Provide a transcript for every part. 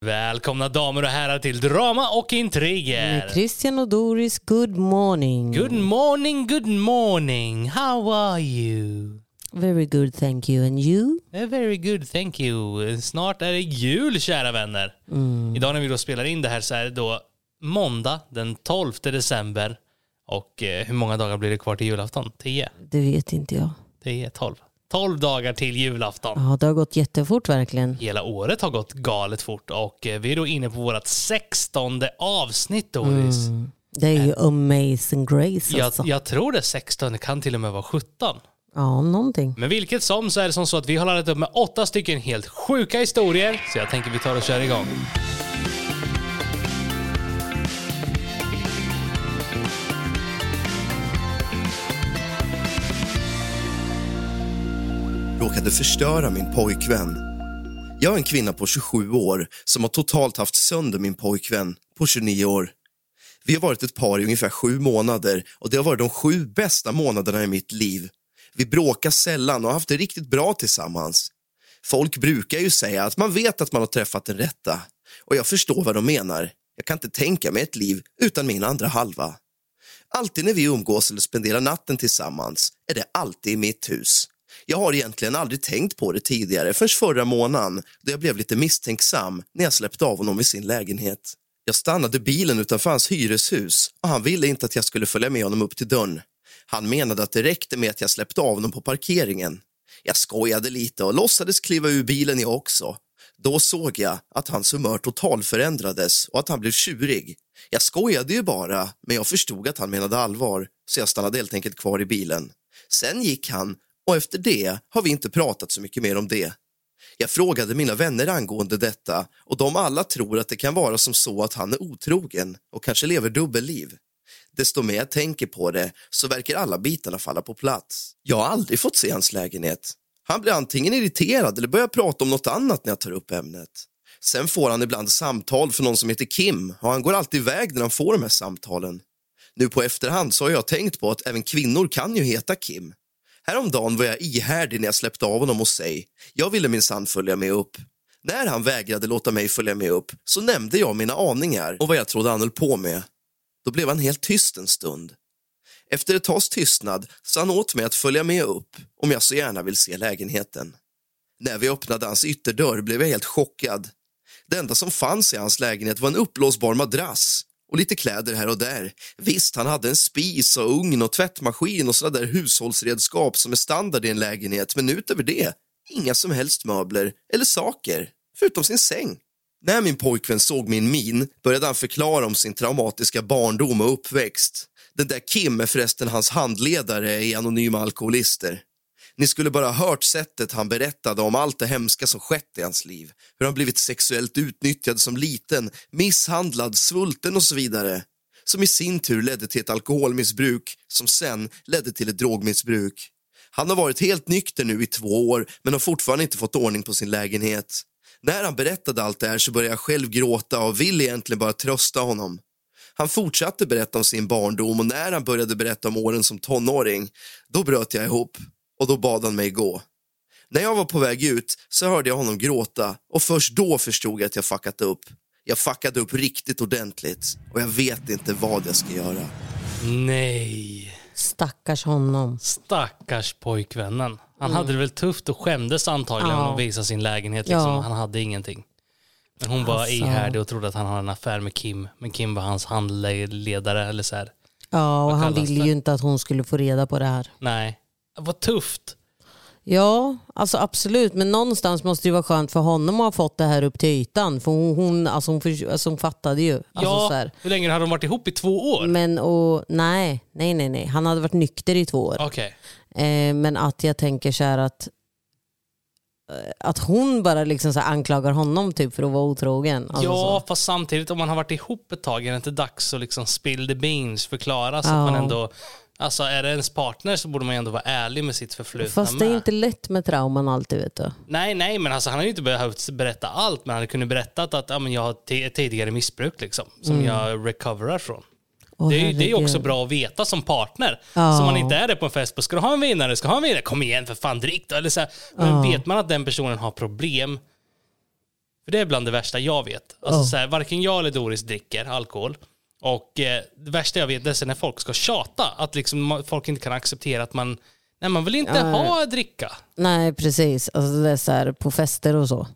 Välkomna damer och herrar till Drama och intriger. Med Christian och Doris, good morning. Good morning, good morning. How are you? Very good, thank you. And you? Eh, Very good, thank you. Snart är det jul, kära vänner. Idag när vi då spelar in det här så är det då måndag den 12 december. Och eh, hur många dagar blir det kvar till julafton? 10? Det vet inte jag. 10, 12. 12 dagar till julafton. Ja, det har gått jättefort verkligen. Hela året har gått galet fort och eh, vi är då inne på vårt 16 avsnitt Doris. Det är ju amazing grace Jag, alltså. jag tror det 16, det kan till och med vara 17. Ja, någonting. Men vilket som så är det som så att vi har laddat upp med åtta stycken helt sjuka historier. Så jag tänker vi tar och kör igång. Råkade förstöra min pojkvän. Jag är en kvinna på 27 år som har totalt haft sönder min pojkvän på 29 år. Vi har varit ett par i ungefär sju månader och det har varit de sju bästa månaderna i mitt liv. Vi bråkar sällan och har haft det riktigt bra tillsammans. Folk brukar ju säga att man vet att man har träffat den rätta och jag förstår vad de menar. Jag kan inte tänka mig ett liv utan min andra halva. Alltid när vi umgås eller spenderar natten tillsammans är det alltid i mitt hus. Jag har egentligen aldrig tänkt på det tidigare förrän förra månaden då jag blev lite misstänksam när jag släppte av honom i sin lägenhet. Jag stannade bilen utanför hans hyreshus och han ville inte att jag skulle följa med honom upp till dörren. Han menade att det räckte med att jag släppte av honom på parkeringen. Jag skojade lite och låtsades kliva ur bilen jag också. Då såg jag att hans humör totalförändrades och att han blev tjurig. Jag skojade ju bara, men jag förstod att han menade allvar så jag stannade helt enkelt kvar i bilen. Sen gick han och efter det har vi inte pratat så mycket mer om det. Jag frågade mina vänner angående detta och de alla tror att det kan vara som så att han är otrogen och kanske lever dubbelliv. Desto mer jag tänker på det så verkar alla bitarna falla på plats. Jag har aldrig fått se hans lägenhet. Han blir antingen irriterad eller börjar prata om något annat när jag tar upp ämnet. Sen får han ibland samtal från någon som heter Kim och han går alltid iväg när han får de här samtalen. Nu på efterhand så har jag tänkt på att även kvinnor kan ju heta Kim. Häromdagen var jag ihärdig när jag släppte av honom hos sig. Jag ville minsann följa med upp. När han vägrade låta mig följa med upp så nämnde jag mina aningar och vad jag trodde han höll på med. Då blev han helt tyst en stund. Efter ett tags tystnad sa han åt mig att följa med upp om jag så gärna vill se lägenheten. När vi öppnade hans ytterdörr blev jag helt chockad. Det enda som fanns i hans lägenhet var en uppblåsbar madrass och lite kläder här och där. Visst, han hade en spis och ugn och tvättmaskin och sådana där hushållsredskap som är standard i en lägenhet, men utöver det, inga som helst möbler eller saker, förutom sin säng. När min pojkvän såg min min började han förklara om sin traumatiska barndom och uppväxt. Den där Kim är förresten hans handledare i Anonyma Alkoholister. Ni skulle bara ha hört sättet han berättade om allt det hemska som skett i hans liv. Hur han blivit sexuellt utnyttjad som liten, misshandlad, svulten och så vidare. Som i sin tur ledde till ett alkoholmissbruk som sen ledde till ett drogmissbruk. Han har varit helt nykter nu i två år men har fortfarande inte fått ordning på sin lägenhet. När han berättade allt det här så började jag själv gråta och ville egentligen bara trösta honom. Han fortsatte berätta om sin barndom och när han började berätta om åren som tonåring, då bröt jag ihop och då bad han mig gå. När jag var på väg ut så hörde jag honom gråta och först då förstod jag att jag fuckat upp. Jag fuckade upp riktigt ordentligt och jag vet inte vad jag ska göra. Nej. Stackars honom. Stackars pojkvännen. Han hade det väl tufft och skämdes antagligen Ja. att visa sin lägenhet. Liksom. Ja. Han hade ingenting. Men hon var Alltså. ihärdig och trodde att han hade en affär med Kim. Men Kim var hans handledare eller så här. Ja, och han ville ju inte att hon skulle få reda på det här. Nej. Vad tufft. Ja, alltså absolut. Men någonstans måste det vara skönt för honom att ha fått det här upp till ytan. För hon, hon, alltså hon, för, alltså hon fattade ju. Alltså ja, så här. hur länge hade de varit ihop? I två år? Men och, nej, nej, nej, nej. Han hade varit nykter i två år. Okej. Eh, men att jag tänker så här att eh, att hon bara liksom så anklagar honom typ för att vara otrogen. Alltså Ja, så. fast samtidigt om man har varit ihop ett tag är det inte dags att liksom spill the beans, förklara så Ja. att man ändå... Alltså är det ens partner så borde man ju ändå vara ärlig med sitt förflutna Fast det är med. inte lätt med trauman alltid vet du. Nej, nej, men alltså, han har ju inte behövt berätta allt, men han hade kunnat berätta att ja, men jag har t- tidigare missbruk liksom, som jag recoverar från. Mm. Åh, det, är, ju- det är ju också herregud. bra att veta som partner. Ja. Så man inte är det på en fest på, ska du ha en vinnare? Ska du ha en vinnare? Kom igen för fan, drick då. Eller så här. Men vet man att den personen har problem, För det är bland det värsta jag vet. Alltså, Ja. så här, varken jag eller Doris dricker alkohol. Och eh, det värsta jag vet är när folk ska tjata. Att liksom, folk inte kan acceptera att man, nej man vill inte ha dricka. Nej, precis. Alltså det är så här på fester och så.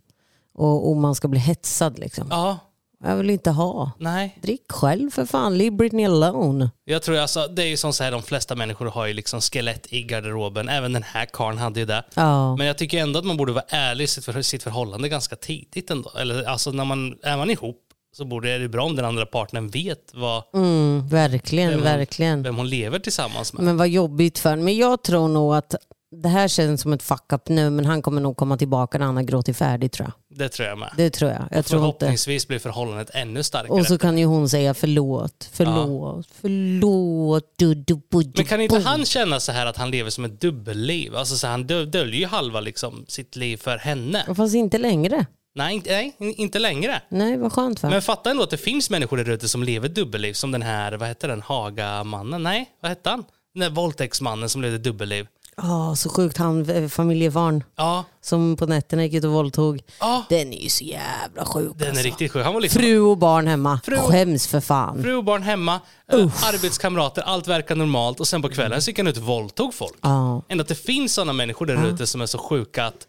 Och, och man ska bli hetsad liksom. Ja, Jag vill inte ha. nej. Drick själv för fan. Leave Britney alone. Jag tror alltså, det är ju som så här, de flesta människor har ju liksom skelett i garderoben. Även den här karln hade ju det. Ja. Men jag tycker ändå att man borde vara ärlig i sitt, för, sitt förhållande ganska tidigt ändå. Eller alltså när man, är man ihop så borde det bra om den andra partnern vet vad, Mm, verkligen, Vem hon- verkligen. vem hon lever tillsammans med. Men vad jobbigt för Men jag tror nog att det här känns som ett fuck up nu men han kommer nog komma tillbaka när han har gråtit färdigt tror jag. Det tror jag med. Det tror jag. Jag tror inte. Förhoppningsvis blir förhållandet ännu starkare. Och så kan ju hon säga förlåt, förlåt, förlåt. Du, du, du, Men kan inte han känna så här att han lever som ett dubbelliv? Alltså så han dö- döljer ju halva liksom, sitt liv för henne. Fast inte längre. Nej, inte, nej, inte längre. Nej, vad skönt för. Men fatta ändå att det finns människor där ute som lever dubbelliv. Som den här, vad heter den, Hagamannen? Nej, vad hette han? Den där våldtäktsmannen som levde dubbelliv. Ja, så sjukt. Han eh, familjebarn Ja, som på nätterna gick ut och våldtog. ja Den är ju så jävla sjuk den är alltså. riktigt sjuk. Han var liksom Fru och barn hemma. Fru- Skäms för fan. fru och barn hemma, äh, arbetskamrater, allt verkar normalt och sen på kvällen så gick han ut och våldtog folk. Ja. Ändå att det finns sådana människor där ute som är så sjuka att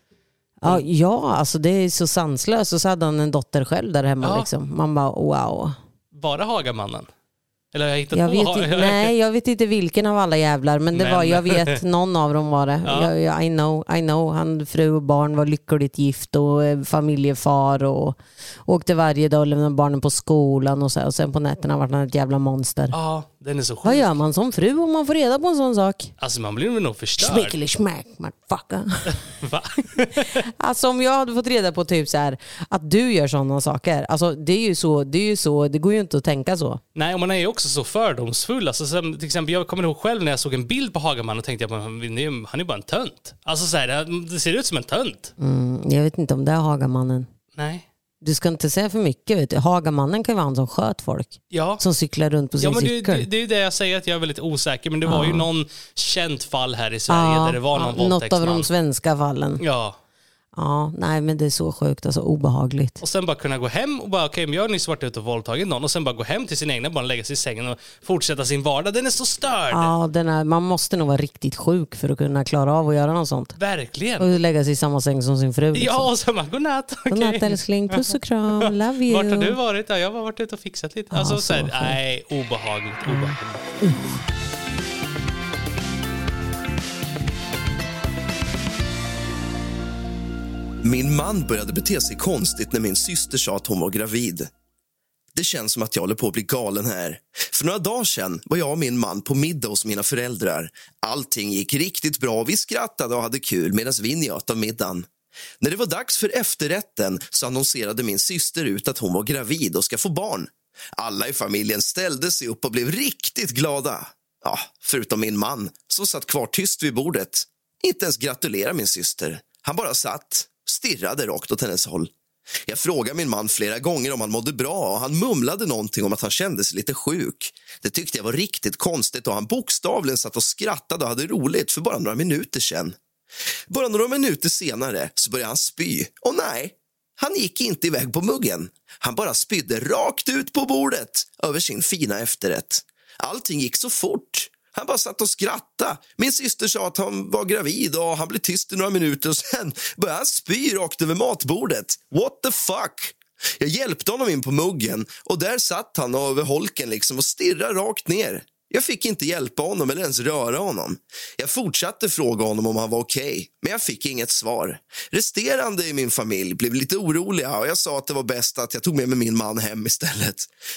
Ja, ja, alltså det är så sanslöst. Och så hade han en dotter själv där hemma. Ja. Liksom. Man bara wow. bara Hagamannen. Eller har jag hittat Jag på vet, inte, nej, jag vet inte vilken av alla jävlar, men det Men- var, jag vet, någon av dem var det. Ja. Jag, jag, I know, I know. Han, fru och barn var lyckligt gift och eh, familjefar och åkte varje dag och lämnade barnen på skolan och, så, och sen på nätterna var han ett jävla monster. Ja, den är så Vad sjuk. gör man som fru om man får reda på en sån sak? Alltså man blir nog förstörd. Smickeli smack motherfucker. Va? Alltså om jag hade fått reda på typ så här, att du gör sådana saker, alltså det är ju så, det är ju så, det går ju inte att tänka så. Nej, och man är ju också så fördomsfull. Alltså, som, till exempel, jag kommer ihåg själv när jag såg en bild på Hagaman och tänkte jag, han är ju- han är bara en tönt. Alltså så här, det- det ser ut som en tönt. Mm, jag vet inte om det är Hagamannen. Nej. Du ska inte säga för mycket. Vet du. Hagamannen kan ju vara han som sköt folk. Ja. Som cyklar runt på sin Ja, men det, cykel. det, det är ju det jag säger att jag är väldigt osäker. Men det var ju någon känt fall här i Sverige Ja, där det var någon ja, Något av våldtäktsman. de svenska fallen. Ja, Ja, nej men det är så sjukt, alltså obehagligt. och sen bara kunna gå hem och bara okej, men jag har nyss varit ute och våldtagit någon och sen bara gå hem till sin egna barn, lägga sig i sängen och fortsätta sin vardag. Den är så störd. Ja, den är, man måste nog vara riktigt sjuk för att kunna klara av att göra något sånt. Verkligen. Och lägga sig i samma säng som sin fru. Liksom. Ja, och sen bara godnatt. okej. Godnatt älskling, puss och kram, love you. Vart har du varit? Ja, jag har varit ute och fixat lite. alltså, så så här, nej, obehagligt, obehagligt. Min man började bete sig konstigt när min syster sa att hon var gravid. Det känns som att jag håller på att bli galen här. För några dagar sedan var jag och min man på middag hos mina föräldrar. Allting gick riktigt bra, vi skrattade och hade kul medan vi njöt av middagen. När det var dags för efterrätten så annonserade min syster ut att hon var gravid och ska få barn. Alla i familjen ställde sig upp och blev riktigt glada. Ja, förutom min man, som satt kvar tyst vid bordet. Inte ens gratulera min syster. Han bara satt, stirrade rakt åt hennes håll. Jag frågade min man flera gånger om han mådde bra och han mumlade någonting om att han kände sig lite sjuk. Det tyckte jag var riktigt konstigt och han bokstavligen satt och skrattade och hade roligt för bara några minuter sedan. Bara några minuter senare så började han spy. Och nej, han gick inte iväg på muggen. Han bara spydde rakt ut på bordet över sin fina efterrätt. Allting gick så fort. Han bara satt och skrattade. Min syster sa att han var gravid och han blev tyst i några minuter och sen började han spy rakt över matbordet. What the fuck? Jag hjälpte honom in på muggen och där satt han över holken liksom och stirrade rakt ner. Jag fick inte hjälpa honom eller ens röra honom. Jag fortsatte fråga honom om han var okej, men jag fick inget svar. Resterande i min familj blev lite oroliga och jag sa att det var bäst att jag tog med mig min man hem istället.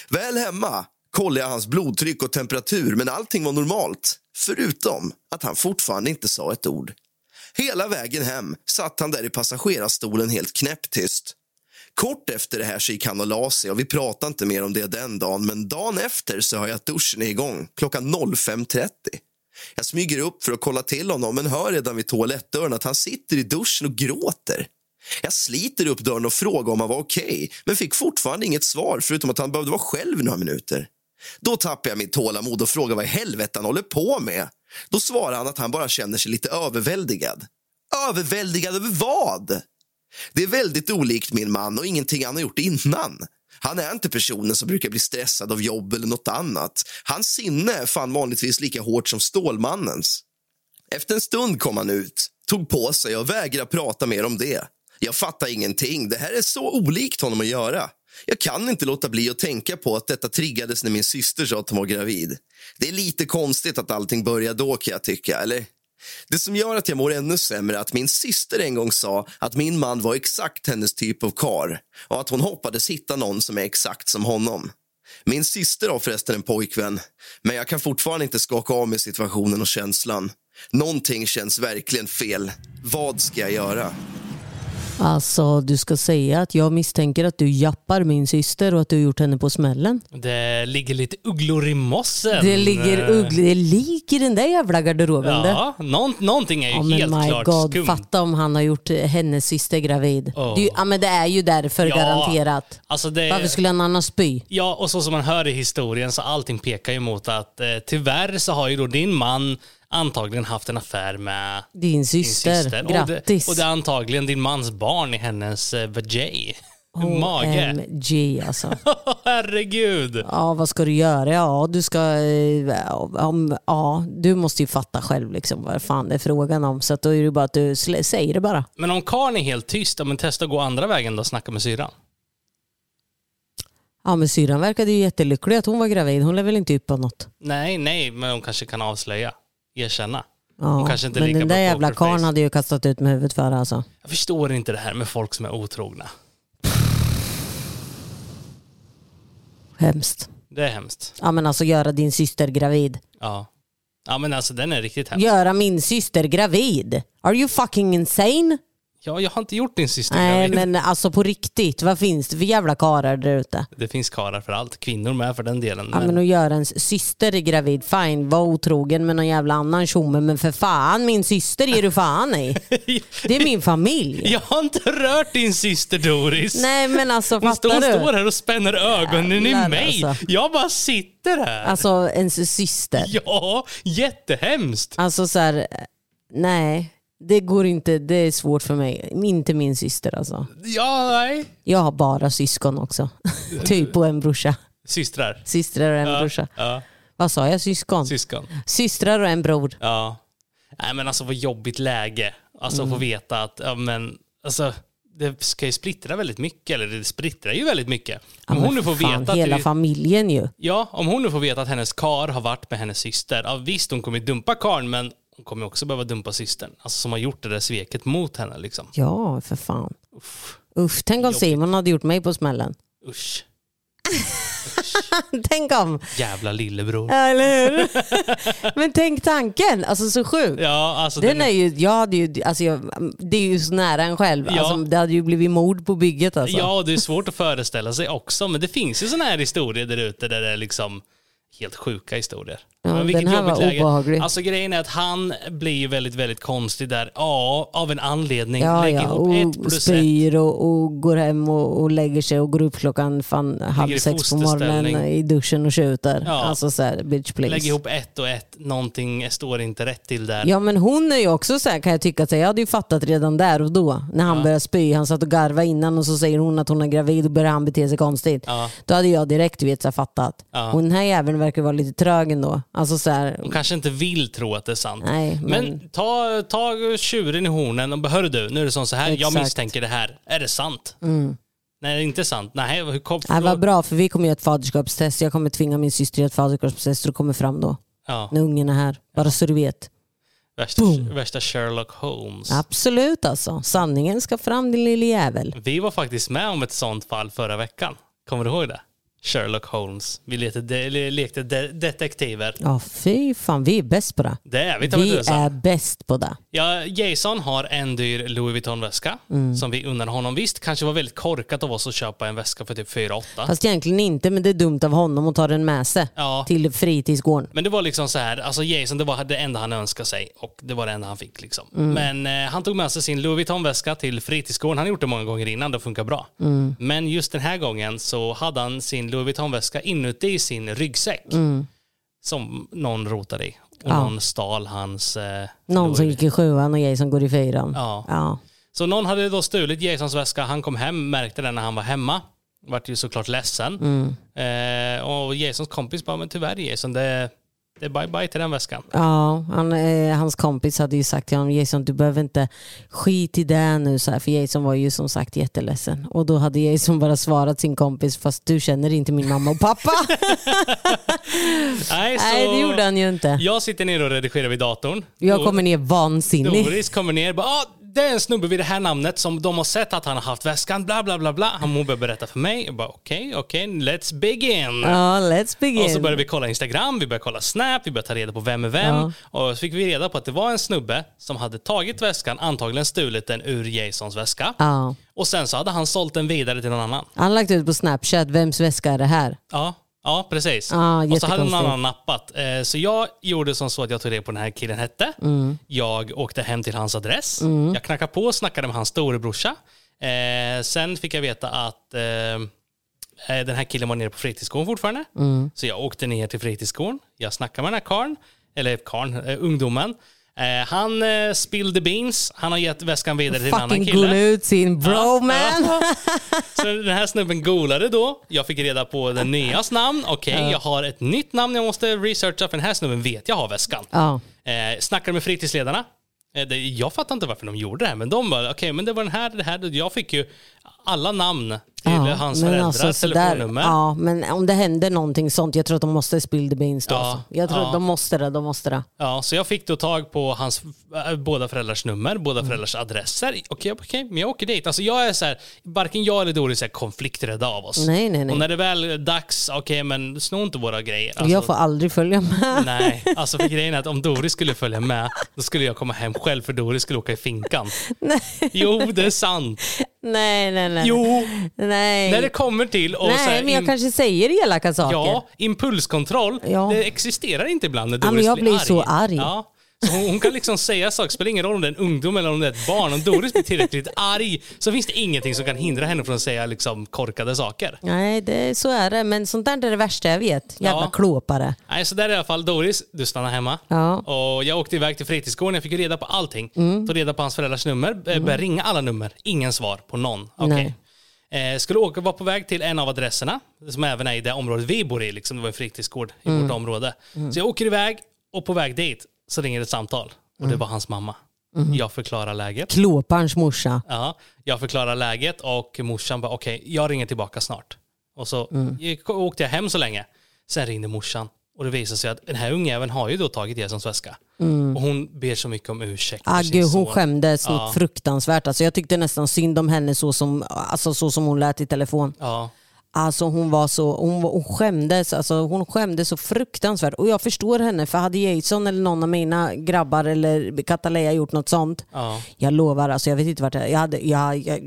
Väl hemma kollade jag hans blodtryck och temperatur, men allting var normalt. Förutom att han fortfarande inte sa ett ord. Hela vägen hem satt han där i passagerarstolen helt knäpptyst. Kort efter det här så gick han och la sig och vi pratade inte mer om det den dagen men dagen efter så hör jag att duschen är igång klockan 05.30. Jag smyger upp för att kolla till honom men hör redan vid toalettdörren att han sitter i duschen och gråter. Jag sliter upp dörren och frågar om han var okej okay, men fick fortfarande inget svar förutom att han behövde vara själv några minuter. Då tappar jag mitt tålamod och frågar vad i helvete han håller på med. Då svarar han att han bara känner sig lite överväldigad. Överväldigad över vad? Det är väldigt olikt min man och ingenting han har gjort innan. Han är inte personen som brukar bli stressad av jobb eller något annat. Hans sinne är fan vanligtvis lika hårt som Stålmannens. Efter en stund kom han ut, tog på sig och vägrade prata mer om det. Jag fattar ingenting. Det här är så olikt honom att göra. Jag kan inte låta bli att tänka på att detta triggades när min syster sa att hon var gravid. Det är lite konstigt att allting började då kan jag tycka, eller? Det som gör att jag mår ännu sämre är att min syster en gång sa att min man var exakt hennes typ av kar och att hon hoppades hitta någon som är exakt som honom. Min syster har förresten en pojkvän, men jag kan fortfarande inte skaka av mig situationen och känslan. Någonting känns verkligen fel. Vad ska jag göra? Alltså du ska säga att jag misstänker att du jappar min syster och att du har gjort henne på smällen. Det ligger lite ugglor i mossen. Det ligger ugglor, det ligger den där jävla garderoben. Ja, någon, någonting är ju Ja, men helt my klart God, skumt. fatta om han har gjort eh, hennes syster gravid. Oh. Det, är ju- ja, men det är ju därför Ja, garanterat. Alltså det, Varför skulle en annan spy? Ja, och så som man hör i historien så allting pekar ju mot att eh, tyvärr så har ju då din man antagligen haft en affär med Din din syster. syster. Grattis. Och det, och det är antagligen din mans barn i hennes eh, vajay. Mage. OMG alltså. Herregud. Ja, vad ska du göra? Ja, du ska... eh, Om, ja, du måste ju fatta själv liksom vad fan det är frågan om. Så att då är det bara att du säger det bara. Men om karln är helt tyst, ja, men testa att gå andra vägen då och snacka med syrran. Ja, men syrran verkade ju jättelycklig att hon var gravid. Hon lär väl inte yppa något. Nej, nej, men hon kanske kan avslöja. Erkänna. Ja, men den där jävla karln hade ju kastat ut med huvudet för alltså. Jag förstår inte det här med folk som är otrogna. Hemskt. Det är hemskt. Ja men alltså göra din syster gravid. Ja. Ja men alltså den är riktigt hemsk. Göra min syster gravid? Are you fucking insane? Ja, jag har inte gjort din syster Nej gravid. men alltså på riktigt, vad finns det för jävla karlar där ute? Det finns karlar för allt. Kvinnor med för den delen. Ja, men att göra ens syster gravid, fine, var otrogen med någon jävla annan tjomme, men för fan min syster ger du fan i. Det är min familj. Jag har inte rört din syster Doris. Nej men alltså hon står, fattar hon står du? här och spänner ögonen i Jävlar, mig. alltså. Jag bara sitter här. Alltså ens syster. Ja, jättehemskt. Alltså så här, nej. Det går inte, det är svårt för mig. Inte min syster alltså. Ja, nej. Jag har bara syskon också. typ och en brorsa. Systrar. Systrar och en Ja, brorsa. ja. Vad sa jag? Syskon? Syskon. Systrar och en bror. Ja. Nej men alltså vad jobbigt läge. Alltså Mm. få veta att, ja men, alltså det ska ju splittra väldigt mycket, eller det splittrar ju väldigt mycket. Om hon nu får fan, veta att Hela det, familjen ju. Ja, om hon nu får veta att hennes kar har varit med hennes syster. Ja, visst, hon kommer dumpa karn men hon kommer också behöva dumpa systern. Alltså som har gjort det där sveket mot henne liksom. Ja, för fan. Uff, Usch, tänk om Jobbigt. Simon hade gjort mig på smällen. usch. tänk om. Jävla lillebror. Eller hur? Men tänk tanken, alltså så sjukt. Ja, alltså den, är ju, jag hade ju, alltså jag, det är ju så nära en själv. Ja. Alltså, det hade ju blivit mord på bygget alltså. Ja, det är svårt att föreställa sig också. Men det finns ju sådana här historier där ute där det är liksom helt sjuka historier. Ja, Men vilket den här jobbigt var läge. obehaglig. Alltså grejen är att han blir ju väldigt, väldigt konstig där. Ja, av en anledning. Ja, Lägg ja, ihop ett plus ett. spyr och, och går hem och, och lägger sig och går upp klockan fan halv sex på morgonen i duschen och tjuter. Ja. Alltså så här, bitch please. Lägg ihop ett och ett. Någonting står inte rätt till där. Ja men hon är ju också så här, kan jag tycka, jag hade ju fattat redan där och då när han började spy. Han satt och garva innan och så säger hon att hon är gravid och börjar han bete sig konstigt. Ja. Då hade jag direkt vet, så här, fattat. Ja. Och den här jäveln verkar vara lite trög ändå. Alltså så här, Hon kanske inte vill tro att det är sant. nej men, Men ta, ta tjuren i hornen och hör du, nu är det som så här, jag Exakt. Mm. misstänker det här. Är det sant? Nej, det är inte sant. Nej, hur kom, Nej, vad bra för vi kommer göra ett faderskapstest. Jag kommer tvinga min syster att göra ett faderskapstest så det kommer fram då. Ja, När ungen är här. Bara så du vet. värsta, värsta Sherlock Holmes. Absolut alltså. Sanningen ska fram din lille jävel. Vi var faktiskt med om ett sånt fall förra veckan. Kommer du ihåg det? Sherlock Holmes. Vi lekte, de, lekte de, detektiver. Ja fy fan, vi är bäst på det. Det är vi, Vi är bäst på det. Ja, Jason har en dyr Louis Vuitton-väska Mm. som vi unnar honom. Visst, kanske var väldigt korkat av oss att köpa en väska för typ 4 8 Fast egentligen inte, men det är dumt av honom att ta den med sig Ja. till fritidsgården. Men det var liksom så här, alltså Jason det var det enda han önskade sig och det var det enda han fick liksom. Mm. Men eh, han tog med sig sin Louis Vuitton-väska till fritidsgården. Han har gjort det många gånger innan, det funkar bra. Mm. Men just den här gången så hade han sin Louis Vuitton-väska inuti sin ryggsäck. Som någon rotade i. Och Mm. Ja. någon stal hans... Eh, Någon som gick i sjuan och jag som går i fyran. Ja. Ja. Så någon hade då stulit Jasons väska, han kom hem, märkte den när han var hemma. Vart ju såklart ledsen. Eh, och Jasons kompis bara, men tyvärr Jason, det, det är bye bye till den väskan. Ja, han, eh, hans kompis hade ju sagt till honom, Jason du behöver inte skit i det nu. Så här, för Jason var ju som sagt jätteledsen. Och då hade Jason bara svarat sin kompis, fast du känner inte min mamma och pappa. Nej, så Nej det gjorde han ju inte. Jag sitter ner och redigerar vid datorn. Jag kommer ner vansinnig. Doris kommer ner bara, ah, det är en snubbe vid det här namnet som de har sett att han har haft väskan, bla bla bla bla. Han börjar berätta för mig. Jag bara okej, okej, let's begin. Ja, let's begin. Och så började vi kolla Instagram, vi började kolla Snap, vi började ta reda på vem är vem. Ja. Och så fick vi reda på att det var en snubbe som hade tagit väskan, antagligen stulit den ur Jasons väska. Ja. Och sen så hade han sålt den vidare till någon annan. Han lagt ut på Snapchat, vems väska är det här? Ja, ja precis. Ja, och så hade någon annan nappat. Eh, Så jag gjorde som så att jag tog reda på den här killen hette. Mm. Jag åkte hem till hans adress. Jag knackade på och snackade med hans storebrorsa. Eh, Sen fick jag veta att eh, eh, den här killen var nere på fritidsgården fortfarande. Mm. Så jag åkte ner till fritidsgården. Jag snackade med den här karln, eller karln, eh, ungdomen. Eh, han eh, spillde beans. Han har gett väskan vidare till en annan Fucking kille. gulla ut sin bro man. Så den här snubben golade då. Jag fick reda på den nyas namn. Okej, jag har ett nytt namn jag måste researcha för den här snubben vet jag har väskan. Ja. Eh, snackade med fritidsledarna. Eh, jag fattar inte varför de gjorde det här, men de bara, okej, men det var den här, det här. Jag fick ju alla namn till hans men föräldrars alltså, telefonnummer. Ja, men om det händer någonting sånt, jag tror att de måste spill the beans då. Ja, alltså. Jag tror ja. att de måste det, de måste det. Ja, så jag fick då tag på hans äh, båda föräldrars nummer, båda Mm. föräldrars adresser. Okej, okej, men jag åker dit. Alltså jag är så här, varken jag eller Doris är konflikträdda av oss. Nej, nej, nej. Och när det väl är dags, okej, men sno inte våra grejer. Alltså, jag får aldrig följa med. Nej, alltså för grejen är att om Doris skulle följa med, då skulle jag komma hem själv för Doris skulle åka i finkan. Nej, Jo, det är sant. Nej, nej. nej. Jo, nej. när det kommer till och så här, nej men jag im- kanske säger elaka saker. Ja, impulskontroll, Ja. det existerar inte ibland när Ja, men Doris jag blir arg. så arg. Ja. Så hon, hon kan liksom säga saker, spelar ingen roll om det är en ungdom eller om det är ett barn. Om Doris blir tillräckligt arg så finns det ingenting som kan hindra henne från att säga liksom korkade saker. Nej, det, så är det. Men sånt där är det värsta jag vet. Jävla Ja. klåpare. Nej, så där är i alla fall Doris, du stannar hemma. Ja. Och jag åkte iväg till fritidsgården, jag fick ju reda på allting. Mm. Tog reda på hans föräldrars nummer, mm. började ringa alla nummer, ingen svar på någon. Okej. Eh, skulle åka, vara på väg till en av adresserna, som även är i det området vi bor i, liksom. det var en fritidsgård i Mm. vårt område. Så jag åker iväg och på väg dit så ringer ett samtal och Mm. det var hans mamma. Mm-hmm. Jag förklarar läget. Klåparens morsa. Ja, jag förklarar läget och morsan bara okej, jag ringer tillbaka snart. Och så Mm. åkte jag hem så länge. Sen ringde morsan och det visade sig att den här ungjäveln har ju då tagit Jasons väska. Och hon ber så mycket om ursäkt Agge, Mm. hon son. skämdes Ja. något fruktansvärt. Alltså, jag tyckte nästan synd om henne så som, alltså, så som hon lät i telefon. Ja, Alltså hon var så, hon, var- hon skämdes, alltså hon skämdes så fruktansvärt. Och jag förstår henne, för hade Jason eller någon av mina grabbar eller Kataleja gjort något sånt, ja. jag lovar, alltså jag vet inte vart jag, jag hade, jag, jag,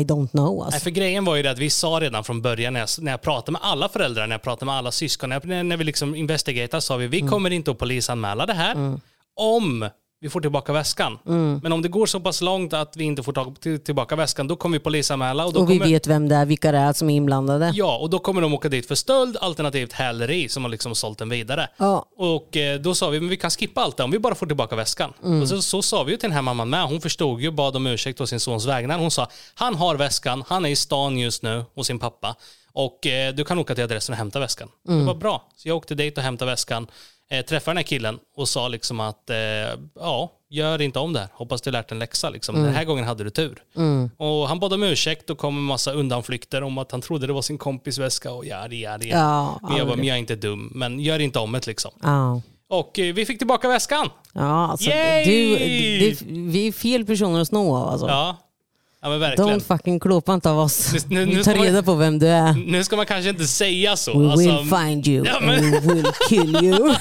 I don't know. Nej, Alltså. för grejen var ju det att vi sa redan från början när jag, när jag pratade med alla föräldrar, när jag pratade med alla syskon, när, när, vi liksom investigatade sa vi vi Mm. kommer inte att polisanmäla det här om vi får tillbaka väskan. Mm. Men om det går så pass långt att vi inte får ta, till, tillbaka väskan, då kommer vi polisanmäla. Och, då Och vi kommer, vet vem det är, vilka det är som är inblandade. Ja, och då kommer de åka dit för stöld alternativt häleri som har liksom sålt den vidare. Ja. Och eh, då sa vi, men vi kan skippa allt det om vi bara får tillbaka väskan. Mm. Och så, så sa vi ju till den här mamman med. Hon förstod ju, bad om ursäkt på sin sons vägnar. Hon sa, han har väskan, han är i stan just nu hos sin pappa. Och eh, du kan åka till adressen och hämta väskan. Mm. Det var bra. Så jag åkte dit och hämtade väskan. Eh, träffade den här killen och sa liksom att, eh, ja, gör inte om det här. Hoppas du lärt en läxa. Liksom. Mm. Den här gången hade du tur. Och han bad om ursäkt och kom med massa undanflykter om att han trodde det var sin kompis väska och ja, ja, ja. Ja, men jag aldrig. men jag är inte dum. Men gör inte om det liksom. Ja. Och eh, vi fick tillbaka väskan. Ja, alltså, Yay! du, du, vi är fel personer att sno av. Alltså. Ja, ja men verkligen. Don't fucking klåpa inte av oss. Nu- nu- Vi tar man- reda på vem du är. Nu ska man kanske inte säga så. We Alltså, will find you Ja, men- we will kill you.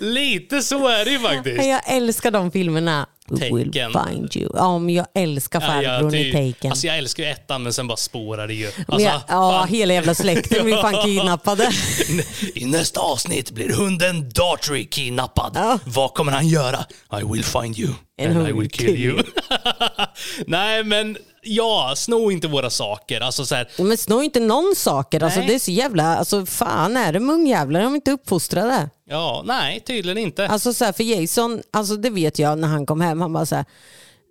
lite så är det ju faktiskt. jag älskar de filmerna. We will find you. Ja, men jag älskar Ja, farbrorn i ty- Taken. alltså jag älskar ju ettan men sen bara spårar det ju. Alltså, jag, ja, hela jävla släkten blir fan kidnappade. I nästa avsnitt blir hunden Dartry kidnappad. Ja. Vad kommer han göra? I will find you and, I will kill you. Nej men ja, sno inte våra saker. Alltså så här, Men snå inte någon saker. Alltså, det är så jävla... Alltså, fan är med ungjävlar? De är inte uppfostrade. ja, nej tydligen inte. Alltså så här, för Jason, alltså det vet jag när han kom hem, han bara så här,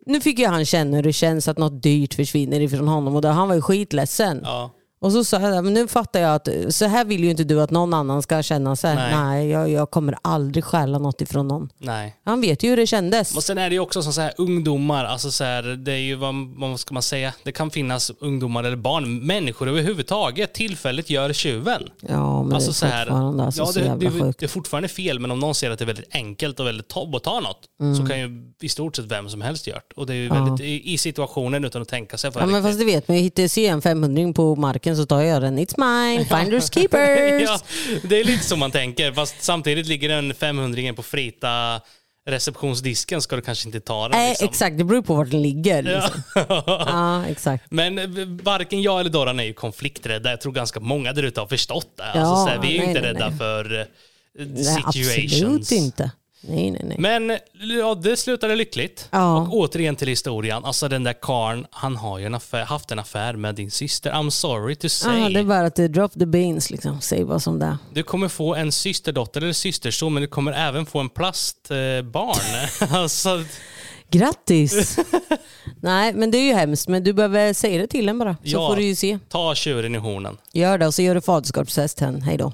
nu fick ju han känna hur det känns att något dyrt försvinner ifrån honom och då, han var ju skitledsen. Ja. Och så sa jag, men nu fattar jag att så här vill ju inte du att någon annan ska känna sig. Nej. Nej, jag, jag kommer aldrig stjäla något ifrån någon. Nej. Han vet ju hur det kändes. Och sen är det ju också som så här ungdomar, alltså så här, det är ju vad, vad ska man säga, det kan finnas ungdomar eller barn, människor överhuvudtaget, tillfället gör tjuven. Ja, men Alltså det så är här, fortfarande alltså, ja, så det, jävla det, sjukt. det är fortfarande fel, men om någon ser att det är väldigt enkelt och väldigt tobb att ta något, Mm. så kan ju i stort sett vem som helst göra det. Och det är ju väldigt i, i situationen utan att tänka sig för Ja, men fast du vet, jag hittar ser en 500 på marken så tar jag den. It's mine, finders keepers. ja, det är lite så man tänker, fast samtidigt ligger en 500 på frita receptionsdisken ska du kanske inte ta den. Nej, liksom. exakt. Det beror på vart den ligger. Liksom. Ja. Ja, exakt. Men varken jag eller Doran är ju konflikträdda. Jag tror ganska många där ute har förstått det. Alltså, Ja, så här, vi är ju nej, inte nej, rädda nej. för eh, Nej, absolut situations. inte. Nej, nej, nej. Men ja, det slutade lyckligt. Ja. Och återigen till historien. Alltså den där karln, han har ju en affär, haft en affär med din syster. I'm sorry to say. Ah, det är bara att det drop the beans liksom. Säg vad som det är. Du kommer få en systerdotter eller systerson, men du kommer även få en plastbarn. alltså, Grattis! nej, men det är ju hemskt. Men du behöver säga det till en bara. Så Ja. får du ju se. ta tjuren i hornen. Gör det och så gör du faderskapstest hen. Hej då.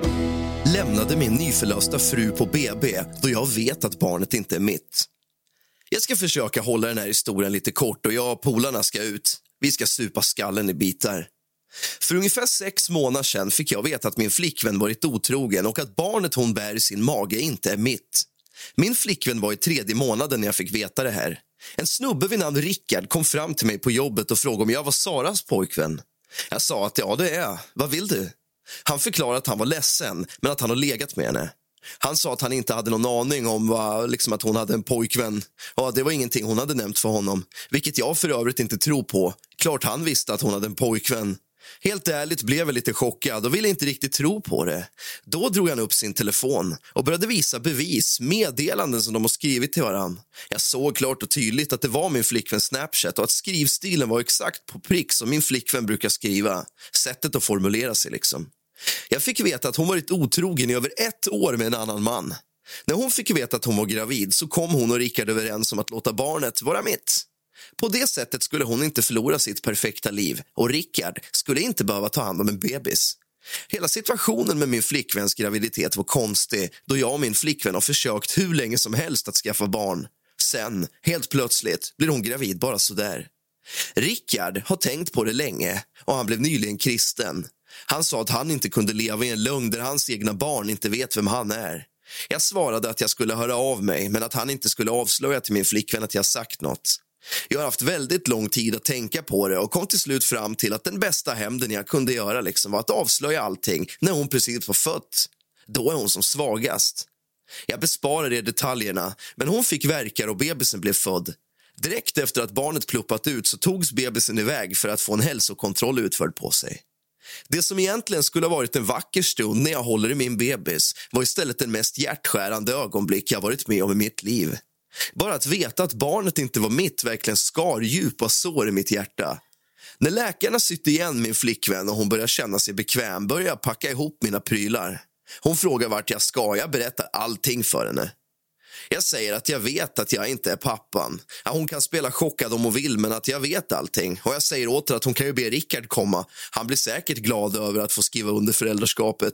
lämnade min nyförlösta fru på BB då jag vet att barnet inte är mitt. Jag ska försöka hålla den här historien lite kort och jag och polarna ska ut. Vi ska supa skallen i bitar. För ungefär sex månader sedan fick jag veta att min flickvän varit otrogen och att barnet hon bär i sin mage inte är mitt. Min flickvän var i tredje månaden när jag fick veta det här. En snubbe vid namn Rickard kom fram till mig på jobbet och frågade om jag var Saras pojkvän. Jag sa att ja, det är jag. Vad vill du? Han förklarade att han var ledsen, men att han har legat med henne. Han sa att han inte hade någon aning om vad, liksom att hon hade en pojkvän. Ja, det var ingenting hon hade nämnt för honom, vilket jag för övrigt inte tror på. Klart han visste att hon hade en pojkvän. Helt ärligt blev jag lite chockad och ville inte riktigt tro på det. Då drog han upp sin telefon och började visa bevis, meddelanden som de har skrivit till varann. Jag såg klart och tydligt att det var min flickväns Snapchat och att skrivstilen var exakt på prick som min flickvän brukar skriva. Sättet att formulera sig liksom. Jag fick veta att hon varit otrogen i över ett år med en annan man. När hon fick veta att hon var gravid så kom hon och Rickard överens om att låta barnet vara mitt. På det sättet skulle hon inte förlora sitt perfekta liv och Rickard skulle inte behöva ta hand om en bebis. Hela situationen med min flickväns graviditet var konstig då jag och min flickvän har försökt hur länge som helst att skaffa barn. Sen, helt plötsligt, blir hon gravid bara sådär. Rickard har tänkt på det länge och han blev nyligen kristen. Han sa att han inte kunde leva i en lögn där hans egna barn inte vet vem han är. Jag svarade att jag skulle höra av mig men att han inte skulle avslöja till min flickvän att jag sagt något. Jag har haft väldigt lång tid att tänka på det och kom till slut fram till att den bästa hämnden jag kunde göra liksom var att avslöja allting när hon precis var fött. Då är hon som svagast. Jag besparar er detaljerna, men hon fick verkar och bebisen blev född. Direkt efter att barnet pluppat ut så togs bebisen iväg för att få en hälsokontroll utförd på sig. Det som egentligen skulle ha varit en vacker stund när jag håller i min bebis var istället den mest hjärtskärande ögonblick jag varit med om i mitt liv. Bara att veta att barnet inte var mitt verkligen skar djupa sår i mitt hjärta. När läkarna sytte igen min flickvän och hon började känna sig bekväm började jag packa ihop mina prylar. Hon frågar vart jag ska. Jag berättar allting för henne. Jag säger att jag vet att jag inte är pappan. Att hon kan spela chockad om hon vill, men att jag vet allting. Och jag säger åter att hon kan ju be Rickard komma. Han blir säkert glad över att få skriva under föräldraskapet.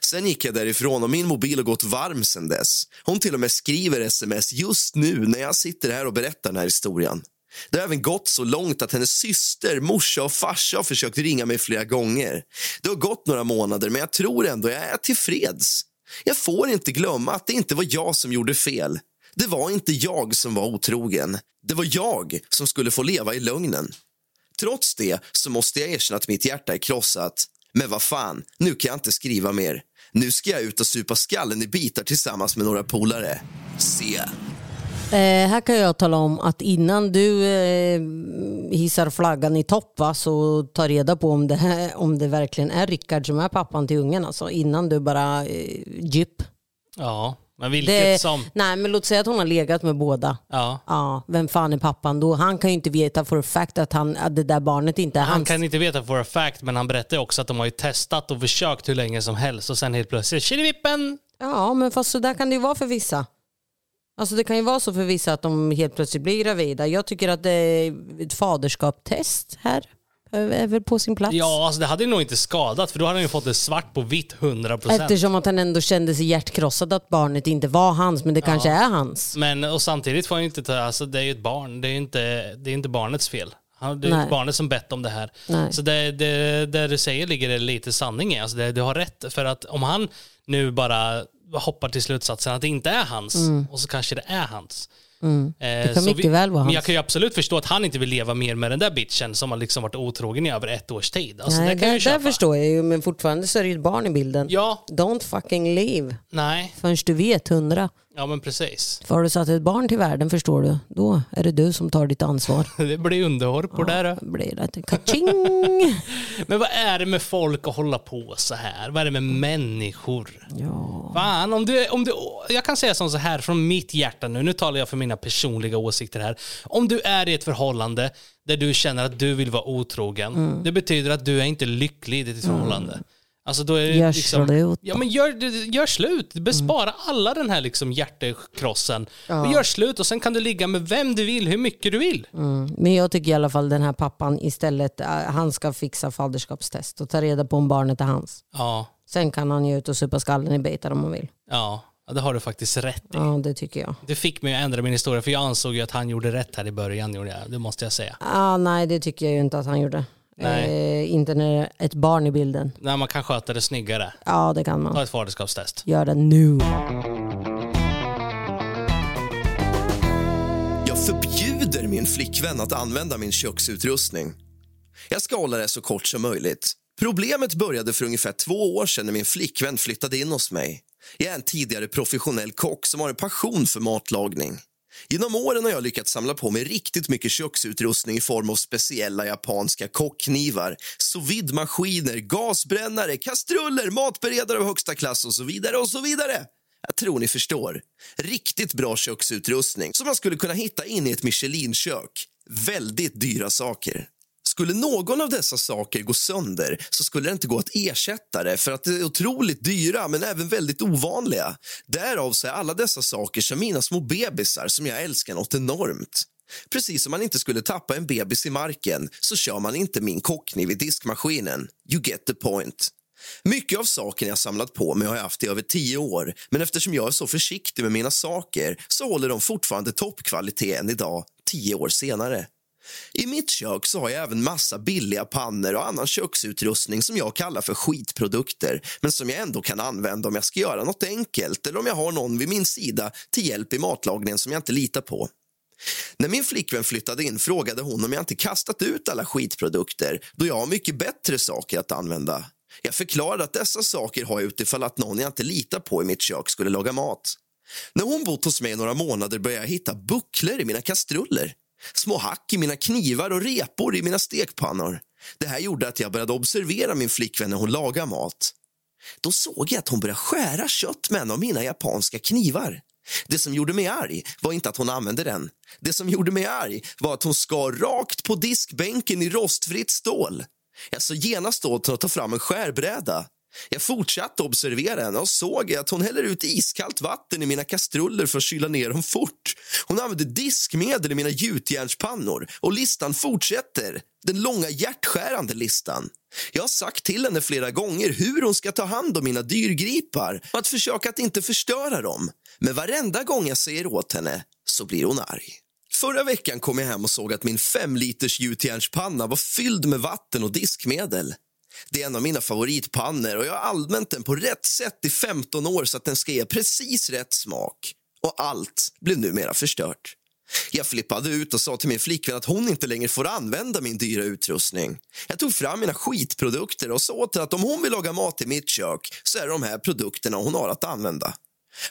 Sen gick jag därifrån och min mobil har gått varm sen dess. Hon till och med skriver sms just nu när jag sitter här och berättar den här historien. Det har även gått så långt att hennes syster, morsa och farsa har försökt ringa mig flera gånger. Det har gått några månader, men jag tror ändå jag är tillfreds. Jag får inte glömma att det inte var jag som gjorde fel. Det var inte jag som var otrogen. Det var jag som skulle få leva i lögnen. Trots det så måste jag erkänna att mitt hjärta är krossat. Men vad fan, nu kan jag inte skriva mer. Nu ska jag ut och supa skallen i bitar tillsammans med några polare. Se. Eh, här kan jag tala om att innan du eh, hissar flaggan i topp va, så ta reda på om det, här, om det verkligen är Rickard som är pappan till ungen. Alltså, innan du bara eh, djup. Ja, men vilket Det, som... nej men låt säga att hon har legat med båda. Ja. Ja, vem fan är pappan då? Han kan ju inte veta for a fact att, han, att det där barnet inte är Han hans. kan inte veta for a fact, men han berättar också att de har ju testat och försökt hur länge som helst och sen helt plötsligt, tjilivippen! Ja, men fast så där kan det ju vara för vissa. Alltså det kan ju vara så för vissa att de helt plötsligt blir gravida. Jag tycker att det är ett faderskapstest här är väl på sin plats. Ja, alltså det hade nog inte skadat för då hade han ju fått det svart på vitt 100%. Eftersom att han ändå kände sig hjärtkrossad att barnet inte var hans, men det kanske är hans. Men och samtidigt får han ju inte ta, alltså det är ju ett barn, det är ju inte, det är inte barnets fel. Han- Det är Nej. barnet som bett om det här. Nej. Så det, det, det du säger ligger det lite sanning i. Alltså det, du har rätt. För att om han nu bara hoppar till slutsatsen att det inte är hans och så kanske det är hans. Mm. Eh, Det kan så mycket väl vara Men hans. jag kan ju absolut förstå att han inte vill leva mer med den där bitchen som har liksom varit otrogen i över ett års tid. Alltså Nej, det kan jag där, ju köpa. där förstår jag ju, men fortfarande så är det ju ett barn i bilden. Ja, Don't fucking leave nej, förrän du vet hundra. Ja men precis. För har du satt ett barn till världen förstår du, då är det du som tar ditt ansvar. Det blir underhår på det där. Då blir det kaching. Men vad är det med folk att hålla på så här? Vad är det med människor? Ja. Fan, om du, om du, jag kan säga som så här från mitt hjärta nu, nu talar jag för mina personliga åsikter här. Om du är i ett förhållande där du känner att du vill vara otrogen, Mm. det betyder att du är inte lycklig i ditt förhållande. Alltså då är det Gör liksom, slut. Ja men gör, gör slut, bespara alla den här liksom hjärtekrossen. Och gör slut och sen kan du ligga med vem du vill, hur mycket du vill. Mm. Men jag tycker i alla fall den här pappan istället, äh, han ska fixa faderskapstest och ta reda på om barnet är hans. Ja, Sen kan han ju ut och supa skallen i bitar om han vill. ja, ja, det har du faktiskt rätt i. Ja, det tycker jag. Det fick mig att ändra min historia för jag ansåg ju att han gjorde rätt här i början, gjorde jag. det måste jag säga. Ah, nej, det tycker jag ju inte att han gjorde. Nej. Eh, inte när det är ett barn i bilden. När man kan sköta det snyggare. Ja, det kan Ta man. ett faderskapstest. Gör det nu. Jag förbjuder min flickvän att använda min köksutrustning. Jag ska hålla det så kort som möjligt. Problemet började för ungefär två år sedan när min flickvän flyttade in hos mig. Jag är en tidigare professionell kock som har en passion för matlagning. Genom åren har jag lyckats samla på mig riktigt mycket köksutrustning i form av speciella japanska kockknivar, sous gasbrännare, kastruller, matberedare av högsta klass och så vidare och så vidare. Jag tror ni förstår. Riktigt bra köksutrustning som man skulle kunna hitta inne i ett Michelin-kök. Väldigt dyra saker. Skulle någon av dessa saker gå sönder så skulle det inte gå att ersätta det för att det är otroligt dyra men även väldigt ovanliga. Därav så är alla dessa saker som mina små bebisar som jag älskar något enormt. Precis som man inte skulle tappa en bebis i marken så kör man inte min kockkniv i diskmaskinen. You get the point. Mycket av sakerna jag samlat på mig har jag haft i över tio år men eftersom jag är så försiktig med mina saker så håller de fortfarande toppkvalitet än idag, tio år senare. I mitt kök så har jag även massa billiga pannor och annan köksutrustning som jag kallar för skitprodukter men som jag ändå kan använda om jag ska göra något enkelt eller om jag har någon vid min sida till hjälp i matlagningen som jag inte litar på. När min flickvän flyttade in frågade hon om jag inte kastat ut alla skitprodukter då jag har mycket bättre saker att använda. Jag förklarade att dessa saker har jag utifall att någon jag inte litar på i mitt kök skulle laga mat. När hon bott hos mig i några månader började jag hitta bucklor i mina kastruller. Små hack i mina knivar och repor i mina stekpannor. Det här gjorde att jag började observera min flickvän när hon lagade mat. Då såg jag att hon började skära kött med en av mina japanska knivar. Det som gjorde mig arg var inte att hon använde den. Det som gjorde mig arg var att hon skar rakt på diskbänken i rostfritt stål. Jag såg genast åt henne att ta fram en skärbräda. Jag fortsatte observera henne och såg att hon häller ut iskallt vatten i mina kastruller för att kyla ner dem fort. Hon använder diskmedel i mina gjutjärnspannor och listan fortsätter. Den långa hjärtskärande listan. Jag har sagt till henne flera gånger hur hon ska ta hand om mina dyrgripar och att försöka att inte förstöra dem. Men varenda gång jag säger åt henne så blir hon arg. Förra veckan kom jag hem och såg att min 5-liters gjutjärnspanna var fylld med vatten och diskmedel. Det är en av mina favoritpannor och jag har allmänt den på rätt sätt i 15 år så att den ska ge precis rätt smak. Och allt blev numera förstört. Jag flippade ut och sa till min flickvän att hon inte längre får använda min dyra utrustning. Jag tog fram mina skitprodukter och sa till att om hon vill laga mat i mitt kök så är det de här produkterna hon har att använda.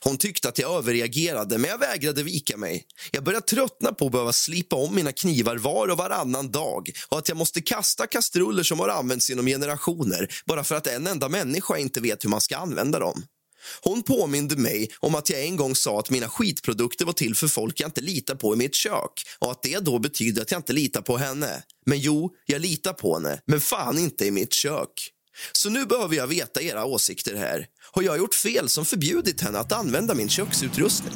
Hon tyckte att jag överreagerade, men jag vägrade vika mig. Jag började tröttna på att behöva slipa om mina knivar var och varannan dag och att jag måste kasta kastruller som har använts genom generationer bara för att en enda människa inte vet hur man ska använda dem. Hon påminde mig om att jag en gång sa att mina skitprodukter var till för folk jag inte litar på i mitt kök och att det då betyder att jag inte litar på henne. Men jo, jag litar på henne, men fan inte i mitt kök. Så nu behöver jag veta era åsikter här. Har jag gjort fel som förbjudit henne att använda min köksutrustning?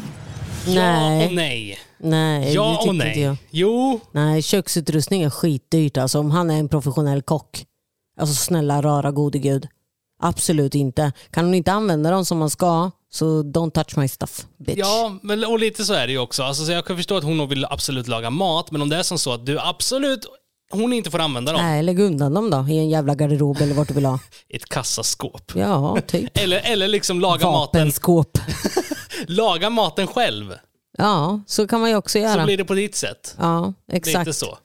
Ja och Nej, nej. det Ja tycker och inte nej. jag. Jo, Nej, köksutrustning är skitdyrt. Alltså, om han är en professionell kock. Alltså snälla rara gode gud. Absolut inte. Kan hon inte använda dem som man ska, så don't touch my stuff, bitch. ja, men, och lite så är det ju också. Alltså, så jag kan förstå att hon nog vill absolut laga mat, men om det är som så att du absolut, hon inte får använda dem, Nej, lägg undan dem då i en jävla garderob eller vart du vill ha. ett kassaskåp. Ja, typ. Eller, eller liksom laga maten, Vapenskåp. laga maten själv. Ja, så kan man ju också Så göra. blir det på ditt sätt. Ja, exakt. Lite så.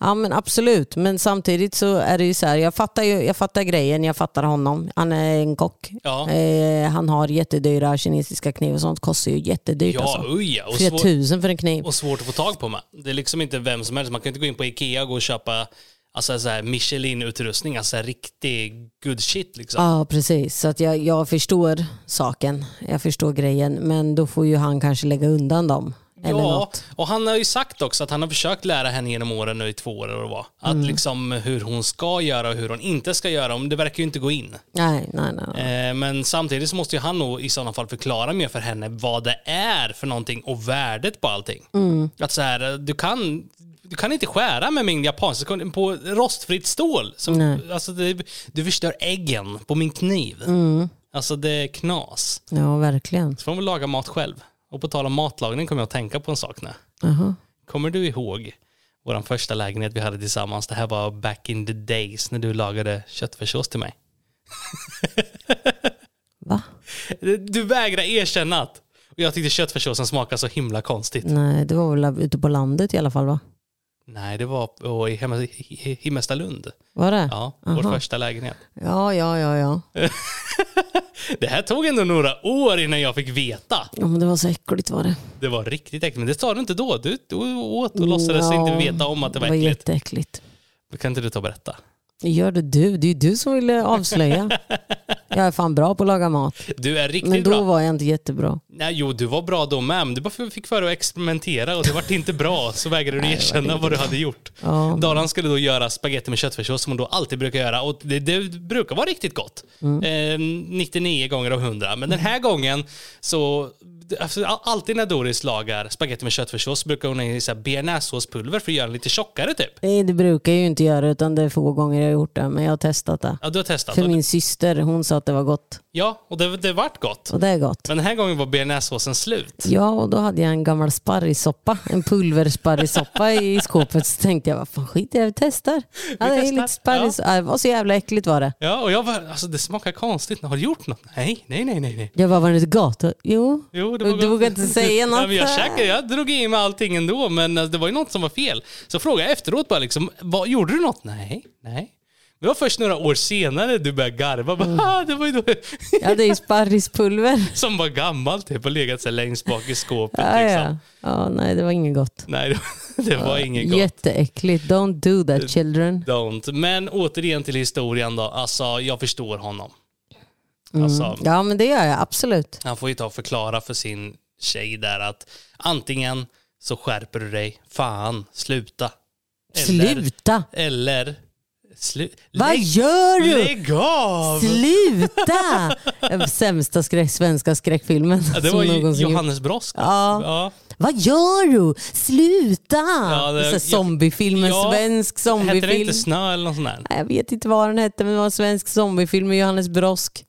Ja men absolut, men samtidigt så är det ju så här, jag fattar, ju, jag fattar grejen, jag fattar honom. Han är en kock. Ja. Eh, han har jättedyra kinesiska knivar och sånt, kostar ju jättedyrt Ja, alltså. uja. Och, Flera svår, tusen för en kniv. och svårt att få tag på med. Det är liksom inte vem som helst. Man kan inte gå in på Ikea och gå och köpa alltså, så här Michelin-utrustning. Alltså här riktig good shit liksom. Ja precis, så att jag, jag förstår saken. Jag förstår grejen, men då får ju han kanske lägga undan dem. Eller ja, något. och han har ju sagt också att han har försökt lära henne genom åren nu i två år och vad. Att Mm. liksom hur hon ska göra och hur hon inte ska göra. Men det verkar ju inte gå in. Nej, nej, nej. nej. Eh, Men samtidigt så måste ju han nog i sådana fall förklara mer för henne vad det är för någonting och värdet på allting. Mm. Att så här, du kan, du kan inte skära med min japanska på rostfritt stål. Som, Nej. alltså det, du förstör äggen på min kniv. Mm. Alltså det är knas. Ja, verkligen. Så får man väl laga mat själv. Och på tal om matlagning kommer jag att tänka på en sak nu. Jaha. Kommer du ihåg vår första lägenhet vi hade tillsammans? Det här var back in the days när du lagade köttfärssås till mig. Va? Du vägrar erkänna att och jag tyckte köttfärssåsen smakade så himla konstigt. Nej, det var väl ute på landet i alla fall va? Nej, det var på- i hemma- i Himmelstalund. Var det? Ja, vår Aha. första lägenhet. Ja, ja, ja, ja. Det här tog ändå några år innan jag fick veta. Ja, men det var så äckligt var det. Det var riktigt äckligt, men det sa du inte då. Du, du åt och låtsades Ja, inte veta om att det var Det var äckligt. jätteäckligt. Kan inte du ta och berätta? Gör det du. Det är ju du som ville avslöja. jag är fan bra på att laga mat. Du är riktigt Men då bra. var jag inte jättebra. Nej, jo, du var bra då med, men du bara fick för dig att experimentera och det vart inte bra. Så vägrade du erkänna vad du hade gjort. Ja. Dalan skulle då göra spaghetti med köttfärssås som hon då alltid brukar göra och det, det brukar vara riktigt gott. Eh, 99 gånger av 100. Men den här gången så, alltid när Doris lagar spaghetti med köttfärssås brukar hon ha i bearnaisesåspulver för att göra den lite tjockare typ. Nej, det brukar jag ju inte göra utan det är få gånger jag har gjort det. Men jag har testat det. Ja, du har testat. För min syster, hon sa att det var gott. Ja, och det, det vart gott. Och det är gott. Men den här gången var bearnaisesåsen slut. Ja, och då hade jag en gammal sparrissoppa, en pulversparrissoppa i skåpet. Så tänkte jag, vad fan skit vi testar. Ja, det, är lite sparris. Ja. Det var så jävla äckligt var det. Ja, och jag bara, alltså det smakar konstigt. Har du gjort något? Nej, nej, nej, nej. nej. Jag bara, var det inte gott? Jo. Jo, det Du var gott. vågar inte säga något. Ja, men jag, käkade, jag drog i mig allting ändå, men alltså, det var ju något som var fel. Så frågade jag efteråt bara liksom, vad, gjorde du något? Nej, nej. Det var först några år senare du började garva. Bara, Mm. det var ju då, Ja, det är ju sparrispulver. som var gammalt typ och legat så längst bak i skåpet. Ja, liksom. ja. ja, nej det var inget gott. Nej, det, det var inget gott. Jätteäckligt. Don't do that children. Don't. Men återigen till historien då. Alltså, jag förstår honom. Alltså, Mm. Ja, men det gör jag absolut. Han får ju ta och förklara för sin tjej där att antingen så skärper du dig, fan, sluta. Eller, Sluta! Eller, slu, Vad lägg, gör du? lägg av! Sluta! Sämsta skräck, svenska skräckfilmen Ja, det var. Johannes Brosk. Ja. ja. Vad gör du? Sluta! Ja, det- zombiefilm, en Ja, svensk Hette det zombiefilm. inte Snö eller något sånt där? Nej, Jag vet inte vad den hette men det var en svensk zombiefilm med Johannes Brosk.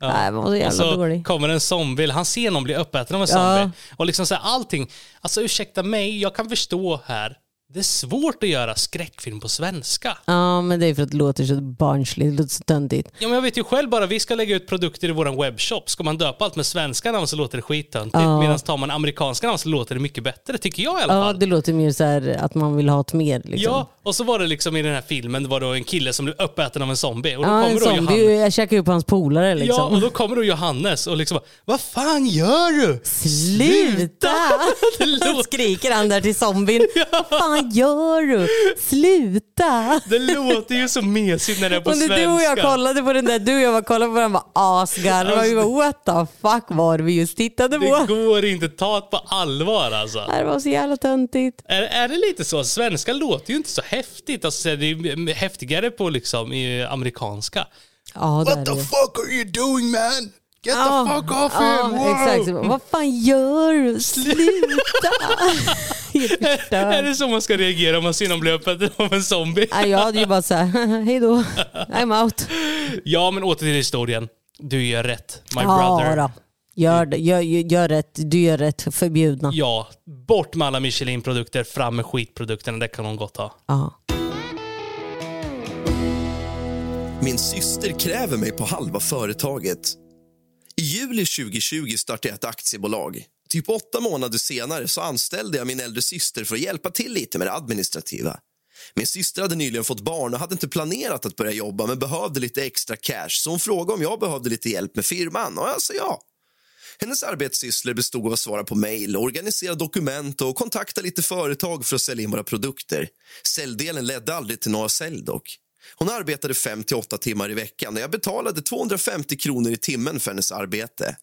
Ja. Nej, den var så Och jävla så dålig. kommer en zombie, han ser någon bli uppäten av en zombie. Och liksom så här, allting, alltså ursäkta mig, jag kan förstå här, det är svårt att göra skräckfilm på svenska. Ja, men det är för att det låter så barnsligt, det låter så töntigt. Ja, men jag vet ju själv bara, vi ska lägga ut produkter i vår webbshop. Ska man döpa allt med svenska namn så låter det skittöntigt. Ja. Medan tar man amerikanska namn så låter det mycket bättre, tycker jag i alla Ja, fall. det låter mer så här att man vill ha ett mer. Liksom. Ja, och så var det liksom i den här filmen, det var då en kille som blev uppäten av en zombie. Och då Ja, en kommer då zombie, Johannes. jag käkar upp hans polare liksom. Ja, och då kommer då Johannes och liksom Vad fan gör du? Sluta! Låter- Skriker han där till zombien. Vad fan gör du? Sluta! Det låter ju så mesigt när det är på Och svenska. du och jag kollade på den där, du och jag var kollade på den var asgarvade. Vi bara what the fuck var det vi just tittade Det på? går inte, ta det på allvar alltså. Det var så jävla töntigt. Är, är det lite så? Svenska låter ju inte så häftigt. Alltså, det är häftigare på liksom i amerikanska. Ja, det What the det. fuck are you doing man? Get the fuck off ja, him! Wow! Exakt. Vad fan gör du? Sluta! Helt Är det så man ska reagera om man ser någon bli uppäten av en zombie? Nej, jag hade ju bara såhär, hej då, I'm out. Ja, men åter till historien. Du gör rätt, my Ja, brother. då. Gör, gör, gör rätt, du gör rätt, förbjudna. Ja, bort med alla Michelin-produkter, fram med skitprodukterna. Det kan hon gott ha. Ja. Min syster kräver mig på halva företaget. I juli 2020 startade jag ett aktiebolag. Typ åtta månader senare så anställde jag min äldre syster för att hjälpa till lite med det administrativa. Min syster hade nyligen fått barn och hade inte planerat att börja jobba men behövde lite extra cash så hon frågade om jag behövde lite hjälp med firman och jag sa ja. Hennes arbetssysslor bestod av att svara på mejl, organisera dokument och kontakta lite företag för att sälja in våra produkter. Säljdelen ledde aldrig till några sälj dock. Hon arbetade 5 till 8 timmar i veckan och jag betalade 250 kronor i timmen för hennes arbete.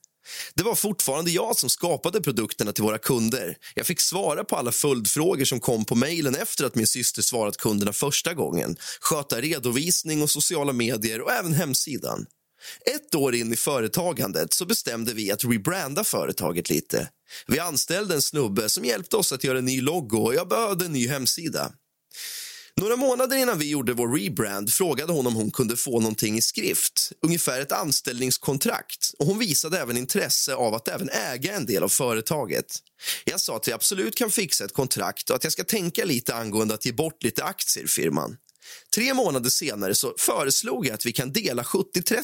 Det var fortfarande jag som skapade produkterna till våra kunder. Jag fick svara på alla följdfrågor som kom på mejlen efter att min syster svarat kunderna första gången. Sköta redovisning och sociala medier och även hemsidan. Ett år in i företagandet så bestämde vi att rebranda företaget lite. Vi anställde en snubbe som hjälpte oss att göra en ny logo och jag behövde en ny hemsida. Några månader innan vi gjorde vår rebrand frågade hon om hon kunde få någonting i skrift, ungefär ett anställningskontrakt. Och hon visade även intresse av att även äga en del av företaget. Jag sa att jag absolut kan fixa ett kontrakt och att jag ska tänka lite angående att ge bort lite aktier i firman. Tre månader senare så föreslog jag att vi kan dela 70-30.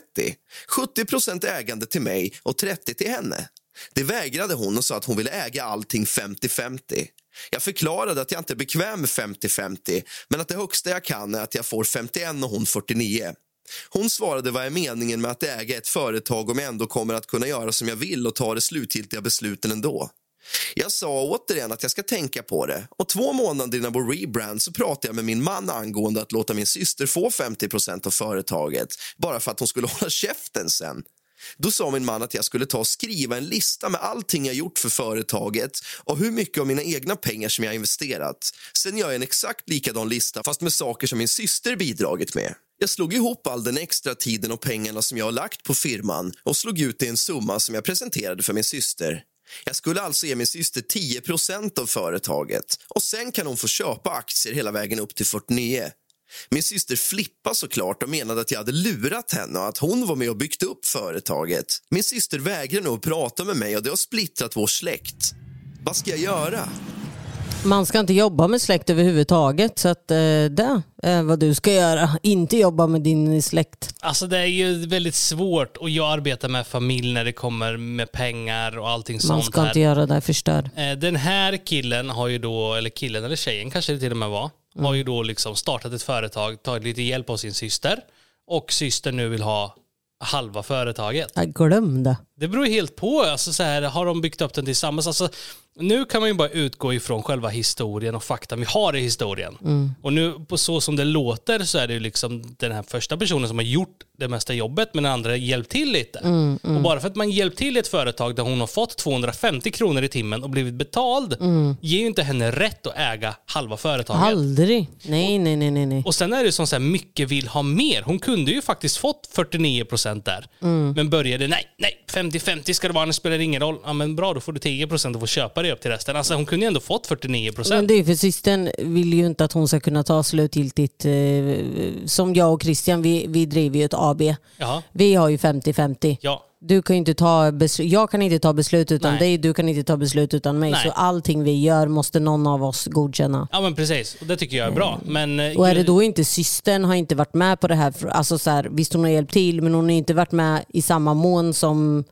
70% ägande till mig och 30 till henne. Det vägrade hon och sa att hon ville äga allting 50-50. Jag förklarade att jag inte är bekväm med 50-50 men att det högsta jag kan är att jag får 51 och hon 49. Hon svarade vad är meningen med att äga ett företag om jag ändå kommer att kunna göra som jag vill och ta de slutgiltiga besluten ändå. Jag sa återigen att jag ska tänka på det och två månader innan vår rebrand så pratade jag med min man angående att låta min syster få 50% av företaget bara för att hon skulle hålla käften sen. Då sa min man att jag skulle ta och skriva en lista med allting jag gjort för företaget och hur mycket av mina egna pengar som jag investerat. Sen gör jag en exakt likadan lista fast med saker som min syster bidragit med. Jag slog ihop all den extra tiden och pengarna som jag har lagt på firman och slog ut det i en summa som jag presenterade för min syster. Jag skulle alltså ge min syster 10% av företaget och sen kan hon få köpa aktier hela vägen upp till 49. Min syster flippade såklart och menade att jag hade lurat henne och att hon var med och byggt upp företaget. Min syster vägrar nu att prata med mig och det har splittrat vår släkt. Vad ska jag göra? Man ska inte jobba med släkt överhuvudtaget så att eh, det är vad du ska göra. Inte jobba med din släkt. Alltså det är ju väldigt svårt och jag arbetar med familj när det kommer med pengar och allting Man sånt ska här. inte göra det, förstör. Eh, Den här killen har ju då, eller killen eller tjejen kanske det till och med var, har ju då liksom startat ett företag, tagit lite hjälp av sin syster och systern nu vill ha halva företaget. Jag glömde. Det beror ju helt på. Alltså så här, har de byggt upp den tillsammans? Alltså, nu kan man ju bara utgå ifrån själva historien och fakta vi har i historien. Och nu på så som det låter så är det ju liksom den här första personen som har gjort det mesta jobbet men den andra har hjälpt till lite. Och bara för att man hjälpt till i ett företag där hon har fått 250 kronor i timmen och blivit betald ger ju inte henne rätt att äga halva företaget. Aldrig. Nej, nej, nej, nej. nej. Och sen är det som så här, mycket vill ha mer. Hon kunde ju faktiskt fått 49% där. Men började, nej, nej, 50-50 ska det vara, det spelar ingen roll. Ja men bra, då får du 10% och får köpa det upp till resten. Alltså hon kunde ju ändå fått 49%. Men det är för systern vill ju inte att hon ska kunna ta slutgiltigt. Eh, som jag och Christian, vi, vi driver ju ett AB. Ja, Vi har ju 50-50. ja. Du kan inte ta beslut, jag kan inte ta beslut utan Nej. dig, du kan inte ta beslut utan mig. Nej. Så allting vi gör måste någon av oss godkänna. Ja men precis, och det tycker jag är bra. Men, eh, Och är det då inte systern har inte varit med på det här, alltså så här, visst hon har hjälpt till men hon har inte varit med i samma mån som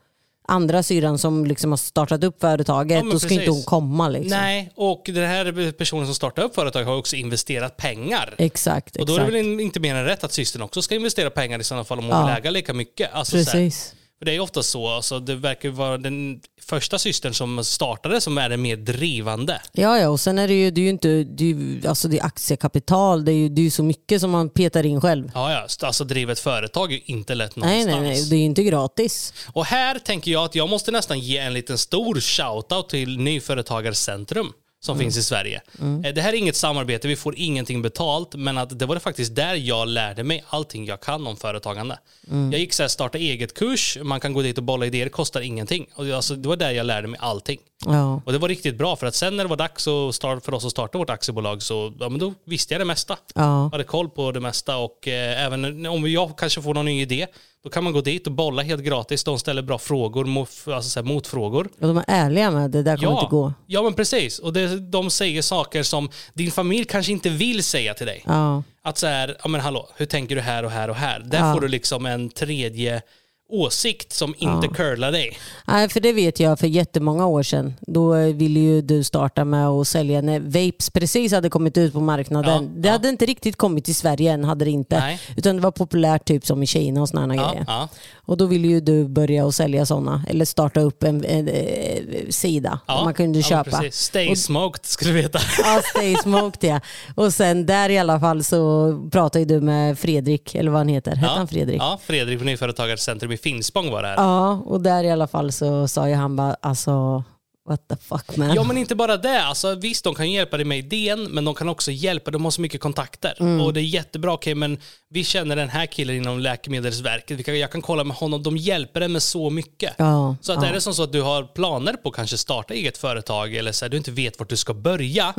andra syrran som liksom har startat upp företaget. Ja, då ska precis. inte hon komma liksom. Nej, och den här personen som startar upp företag har också investerat pengar. Exakt, Och då är det exakt. väl inte mer än rätt att systern också ska investera pengar i sådana fall om hon Ja. vill äga lika mycket. Alltså, Precis. För det är ju ofta så, alltså, det verkar vara den första systern som startade som är den mer drivande. Ja, ja, och sen är det ju, det är ju inte, det är, ju- alltså det är aktiekapital, det är ju det är så mycket som man petar in själv. Ja, ja, alltså driva ett företag är ju inte lätt Nej, någonstans. nej, nej, det är ju inte gratis. Och här tänker jag att jag måste nästan ge en liten stor shoutout till Nyföretagarcentrum som Mm. finns i Sverige. Eh, Det här är inget samarbete, vi får ingenting betalt, men att det var faktiskt där jag lärde mig allting jag kan om företagande. Mm. Jag gick så här starta eget-kurs, man kan gå dit och bolla idéer, det kostar ingenting. Och det- alltså, det var där jag lärde mig allting. Ja. Och det var riktigt bra, för att sen när det var dags för oss att starta vårt aktiebolag så ja, men då visste jag det mesta. Ja. Jag hade koll på det mesta och eh, även om jag kanske får någon ny idé, då kan man gå dit och bolla helt gratis. De ställer bra frågor, alltså så här, motfrågor. Och de är ärliga med det, där kommer inte gå. ja, men precis. Och det, de säger saker som din familj kanske inte vill säga till dig. Ja. Att så här, ja men hallå, hur tänker du här och här och här? Där Ja. får du liksom en tredje åsikt som inte curlar dig. Nej, för det vet jag för jättemånga år sedan. Då eh, ville ju du starta med att sälja när vapes precis hade kommit ut på marknaden. Ja, det ja. hade inte riktigt kommit till Sverige än, hade det inte. Nej. Utan det var populärt typ som i Kina och sådana Ja, grejer. ja. Och då ville ju du börja att sälja sådana, eller starta upp en, en, eh, sida Ja, man kunde ja, köpa. precis. Stay Och- smoked ska du veta. Ja, Stay Smoked ja. Och sen där i alla fall så pratade du med Fredrik, eller vad han heter. Hette han Fredrik? Ja, Fredrik på Nyföretagarcentrum i Finspång var det här. Ja, och där i alla fall så sa ju han bara alltså what the fuck man. Ja men inte bara det, alltså, visst de kan hjälpa dig med idén men de kan också hjälpa, de har så mycket kontakter. Mm. Och det är jättebra, okej men vi känner den här killen inom Läkemedelsverket, kan, jag kan kolla med honom, de hjälper en med så mycket. Ja, Så att ja. är det som så att du har planer på att kanske starta eget företag eller så här, du inte vet vart du ska börja,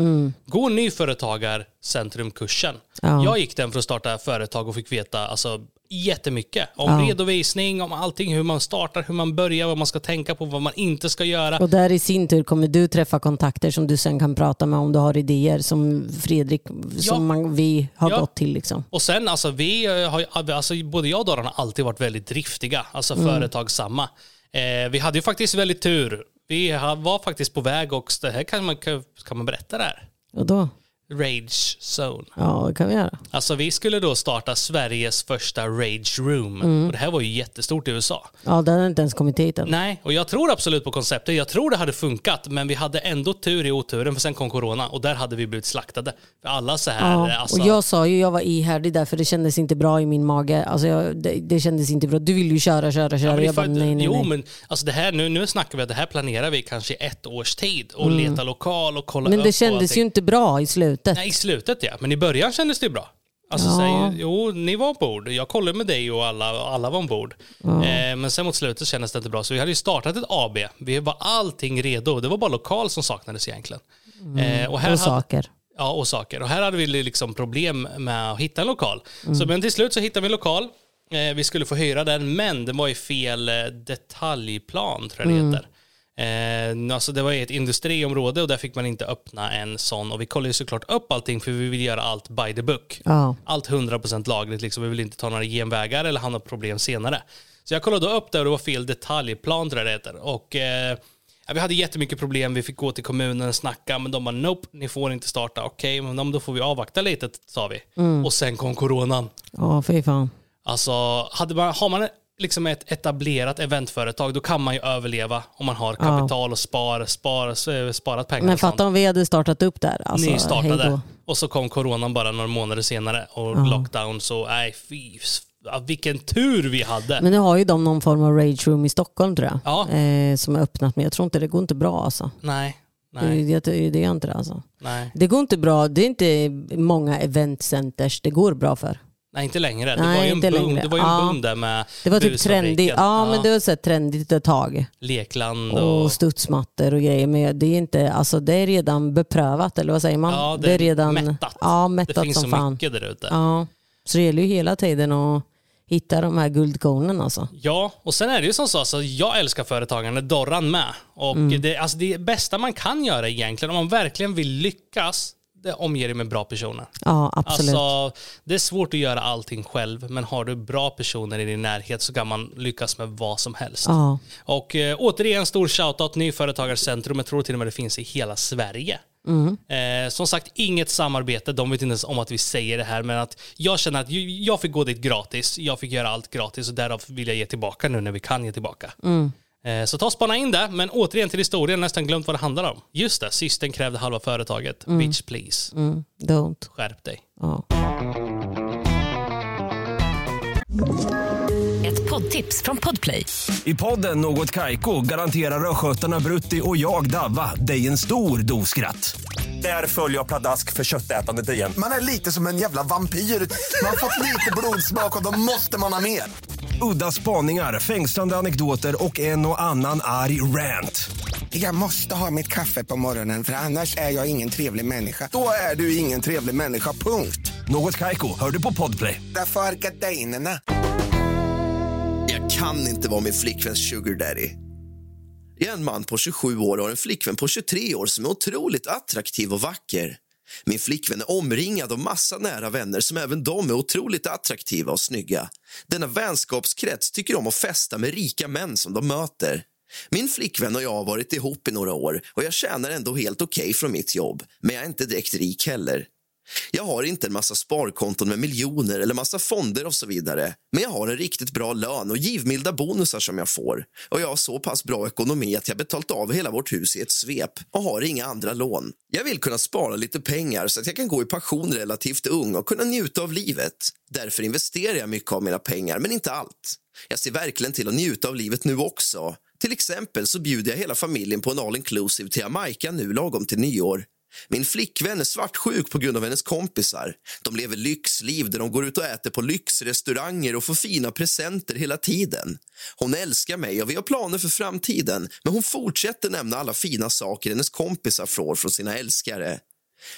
gå Nyföretagarcentrumkursen. Ja. Jag gick den för att starta företag och fick veta alltså, jättemycket om Ja. redovisning, om allting, hur man startar, hur man börjar, vad man ska tänka på, vad man inte ska göra. Och där i sin tur kommer du träffa kontakter som du sen kan prata med om du har idéer som Fredrik, som man, vi har Ja. gått till. Liksom. Och sen, alltså, vi eh, har, ju- alltså, både jag och Daran har alltid varit väldigt driftiga, alltså företagsamma. Eh, vi hade ju faktiskt väldigt tur. Vi var faktiskt på väg och det här kan man, kan man berätta det här? Och då? Rage Zone. Ja, det kan vi göra. Alltså vi skulle då starta Sveriges första Rage Room. Och det här var ju jättestort i USA. Ja, den har inte ens kommit hit än. Nej, och jag tror absolut på konceptet. Jag tror det hade funkat, men vi hade ändå tur i oturen för sen kom corona och där hade vi blivit slaktade. För alla så här, Ja, alltså, och jag sa ju jag var ihärdig där för det kändes inte bra i min mage. Alltså jag, det, det kändes inte bra. Du vill ju köra, köra, köra. Ja, det jag bara, för- nej, nej, jo, nej. men alltså det här, nu, nu snackar vi att det här planerar vi kanske ett års tid och leta lokal och kolla Mm. Men det kändes ju inte bra i slutet. Nej, i slutet ja. Men i början kändes det bra. Alltså, Ja. säg, jo, ni var ombord. Jag kollade med dig och alla, alla var ombord. Eh, men sen mot slutet kändes det inte bra. Så vi hade ju startat ett AB. Vi var allting redo. Det var bara lokal som saknades egentligen. Eh, och här Mm. och hade, saker. Ja, och saker. Och här hade vi liksom problem med att hitta en lokal. Mm. Så, men till slut så hittade vi en lokal. Eh, vi skulle få hyra den, men den var i fel eh, detaljplan, tror jag det Mm. heter. Eh, alltså det var ett industriområde och där fick man inte öppna en sån. Och vi kollade ju såklart upp allting för vi vill göra allt by the book. Ja. Allt 100% lagligt, liksom. vi vill inte ta några genvägar eller hamna problem senare. Så jag kollade upp det och det var fel detaljplan tror jag det heter. Och, eh, vi hade jättemycket problem, vi fick gå till kommunen och snacka, men de bara nope, ni får inte starta. Okej, men då får vi avvakta lite, sa vi. Och sen kom coronan. Ja, fy fan. Alltså, hade man, har man liksom ett etablerat eventföretag, då kan man ju överleva om man har kapital och spar, spar, sparat pengar. Men fatta om vi hade startat upp där. Alltså, Ni startade och så kom coronan bara några månader senare och lockdown så nej fy, ja, vilken tur vi hade. Men nu har ju de någon form av rage room i Stockholm tror jag. Ja. Eh, som är öppnat. Men jag tror inte det går inte bra alltså. nej, nej, det, det, det gör inte det alltså. nej, Det går inte bra. Det är inte många eventcenters det går bra för. Nej inte längre. Det Nej, var ju en boom, längre. det var ju en Ja. boom där med Det var typ trendigt. Ja, men det var så trendigt ett tag. Lekland och... Och studsmattor och grejer. Men det är, inte, alltså, det är redan beprövat, eller vad säger man? Ja, det är redan mättat. Ja, det mättat finns som så fan. mycket där ute. Ja. Så det gäller ju hela tiden att hitta de här guldkornen alltså. Ja, och sen är det ju som så, alltså, jag älskar företagande, Dorran med. Och det, alltså, det bästa man kan göra egentligen, om man verkligen vill lyckas, det omger dig med bra personer. Ja, absolut. Alltså, det är svårt att göra allting själv, men har du bra personer i din närhet så kan man lyckas med vad som helst. Ja. Och eh, återigen, stor shoutout Nyföretagarcentrum. Jag tror till och med det finns i hela Sverige. Eh, som sagt, inget samarbete. De vet inte ens om att vi säger det här, men att jag känner att jag fick gå dit gratis. Jag fick göra allt gratis och därav vill jag ge tillbaka nu när vi kan ge tillbaka. Eh, Så ta och spana in det, men återigen till historien, nästan glömt vad det handlar om. Just det, systern krävde halva företaget. Bitch please, Mm, don't. skärp dig. Ja. Ett poddtips från Podplay. I podden Något Kaiko garanterar östgötarna Brutti och jag, Davva, dig en stor dos skratt. Där följer jag pladask för köttätandet igen. Man är lite som en jävla vampyr. Man har fått lite blodsmak och då måste man ha mer. Udda spaningar, fängslande anekdoter och en och annan arg rant. Jag måste ha mitt kaffe på morgonen för annars är jag ingen trevlig människa. Då är du ingen trevlig människa, punkt. Något Kaiko, hör du på Podplay. Därför är gardinerna. Jag kan inte vara min flickväns sugar daddy. Jag är en man på 27 år och har en flickvän på 23 år som är otroligt attraktiv och vacker. Min flickvän är omringad av massa nära vänner som även de är otroligt attraktiva och snygga. Denna vänskapskrets tycker om att festa med rika män som de möter. Min flickvän och jag har varit ihop i några år och jag tjänar ändå helt okej från mitt jobb, men jag är inte direkt rik heller. Jag har inte en massa sparkonton med miljoner eller massa fonder och så vidare. Men jag har en riktigt bra lön och givmilda bonusar som jag får. Och jag har så pass bra ekonomi att jag betalt av hela vårt hus i ett svep och har inga andra lån. Jag vill kunna spara lite pengar så att jag kan gå i pension relativt ung och kunna njuta av livet. Därför investerar jag mycket av mina pengar, men inte allt. Jag ser verkligen till att njuta av livet nu också. Till exempel så bjuder jag hela familjen på en all inclusive till Jamaica nu lagom till nyår. Min flickvän är svartsjuk på grund av hennes kompisar. De lever lyxliv där de går ut och äter på lyxrestauranger och får fina presenter hela tiden. Hon älskar mig och vi har planer för framtiden men hon fortsätter nämna alla fina saker hennes kompisar får från sina älskare.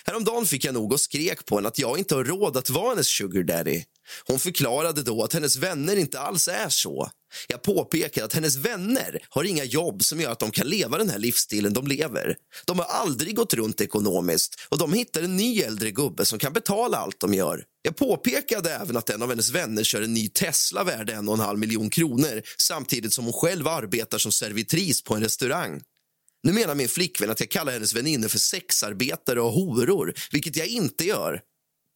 Häromdagen fick jag nog och skrek på henne att jag inte har råd att vara hennes sugar daddy. Hon förklarade då att hennes vänner inte alls är så. Jag påpekade att hennes vänner har inga jobb som gör att de kan leva den här livsstilen de lever. De har aldrig gått runt ekonomiskt och de hittar en ny äldre gubbe som kan betala allt de gör. Jag påpekade även att en av hennes vänner kör en ny Tesla värd en och en halv miljon kronor samtidigt som hon själv arbetar som servitris på en restaurang. Nu menar min flickvän att jag kallar hennes väninnor för sexarbetare och horor, vilket jag inte gör.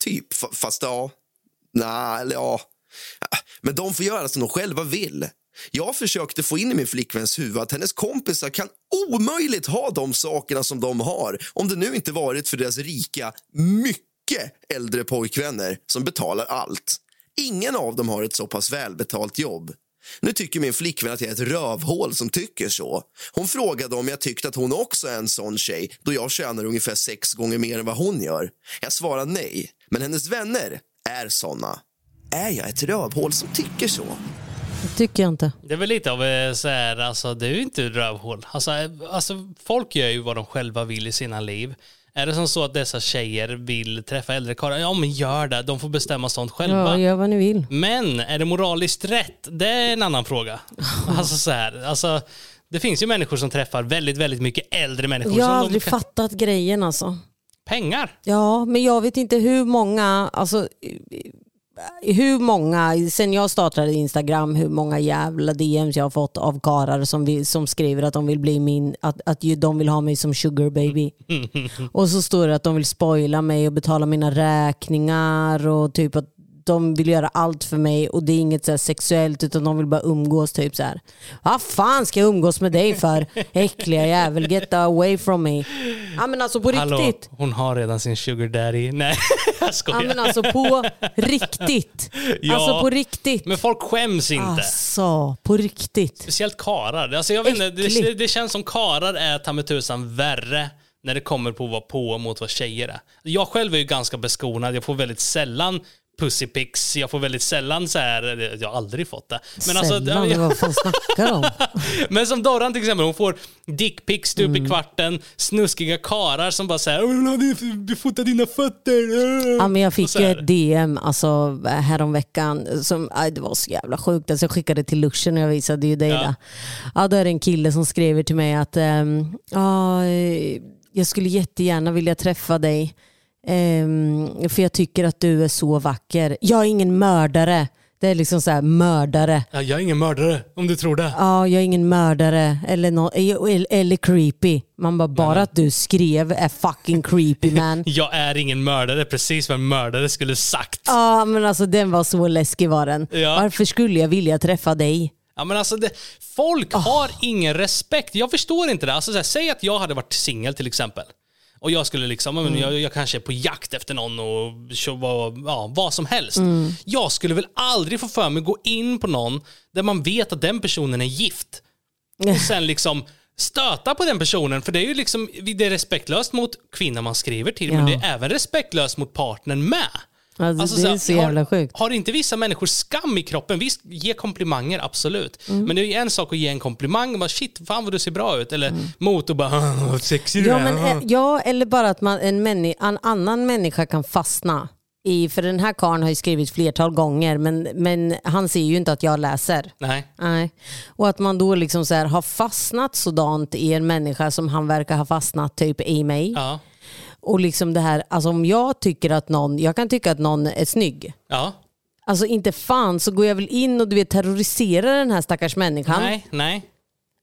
Typ, fast ja. Nej, eller ja. Men de får göra som de själva vill. Jag försökte få in i min flickväns huvud att hennes kompisar kan omöjligt ha de sakerna som de har om det nu inte varit för deras rika, mycket äldre pojkvänner som betalar allt. Ingen av dem har ett så pass välbetalt jobb. Nu tycker min flickvän att jag är ett rövhål som tycker så. Hon frågade om jag tyckte att hon också är en sån tjej då jag tjänar ungefär sex gånger mer än vad hon gör. Jag svarade nej, men hennes vänner är såna. Är jag ett rövhål som tycker så? Det tycker jag inte. Det är väl lite av eh, så här, alltså det är ju inte rövhål. Alltså, eh, alltså folk gör ju vad de själva vill i sina liv. Är det som så att dessa tjejer vill träffa äldre karlar? Ja men gör det, de får bestämma sånt själva. Ja, gör vad ni vill. Men är det moraliskt rätt? Det är en annan fråga. Alltså så här, alltså det finns ju människor som träffar väldigt, väldigt mycket äldre människor. Jag har aldrig kan- fattat grejen alltså. Pengar. Ja, men jag vet inte hur många, alltså hur många, sen jag startade Instagram, hur många jävla DMs jag har fått av karar som, vill, som skriver att de vill bli min, att, att de vill ha mig som sugar baby. och så står det att de vill spoila mig och betala mina räkningar och typ att de vill göra allt för mig och det är inget så sexuellt utan de vill bara umgås typ så här. Vad fan ska jag umgås med dig för? Äckliga jävel, get away from me. Ja men alltså på Hallå, riktigt. hon har redan sin sugar daddy. Nej, jag skojar. Ja men alltså på riktigt. Ja. Alltså på riktigt. Men folk skäms inte. Alltså på riktigt. Speciellt karar. Alltså jag vet inte, det, det känns som karar är ta mig tusan värre när det kommer på att vara på mot vad tjejer är. Jag själv är ju ganska beskonad. Jag får väldigt sällan pussypics. Jag får väldigt sällan så här, jag har aldrig fått det. Men, alltså, Sällan, jag- vad fan snackar du om? men som Dorran till exempel, hon får dickpics stup Mm. i kvarten, snuskiga karar som bara säger “Jag vill din- fota dina fötter”. Ja, men jag fick ju ett DM alltså, häromveckan. Som, aj, det var så jävla sjukt. Alltså, jag skickade till Luschen och jag visade ju dig Ja. det. Ja, då är det en kille som skriver till mig att eh, jag skulle jättegärna vilja träffa dig. Ehm, för jag tycker att du är så vacker. Jag är ingen mördare. Det är liksom så här mördare. Ja, jag är ingen mördare, om du tror det. Ja, jag är ingen mördare eller, nå- eller, eller creepy. Man bara, bara att du skrev är fucking creepy man. Jag är ingen mördare, precis vad en mördare skulle sagt. Ja, men alltså den var så läskig var den. Ja. Varför skulle jag vilja träffa dig? Ja, men alltså det, folk har ingen respekt. Jag förstår inte det. Alltså, så här, säg att jag hade varit singel till exempel. Och jag skulle liksom, men jag, jag kanske är på jakt efter någon och ja, vad som helst. Jag skulle väl aldrig få för mig att gå in på någon där man vet att den personen är gift. Och sen liksom stöta på den personen. För det är ju liksom, det är respektlöst mot kvinnan man skriver till, men det Ja. är även respektlöst mot partnern med. Alltså, det är så jävla har, sjukt. Har inte vissa människor skam i kroppen? Visst, ge komplimanger, absolut. Mm. Men det är ju en sak att ge en komplimang bara shit, fan vad du ser bra ut. Eller mot och bara "Ah, vad sexig Ja, men, eh, ja, eller bara att man, en, männi, en annan människa kan fastna. I, för den här karln har ju skrivit flertal gånger men, men han ser ju inte att jag läser. Nej. Nej. Och att man då liksom så här, har fastnat sådant i en människa som han verkar ha fastnat typ i mig. Ja. Och liksom det här, alltså om jag tycker att någon, jag kan tycka att någon är snygg. Ja. Alltså inte fan så går jag väl in och du vet, terroriserar den här stackars människan. Nej, nej.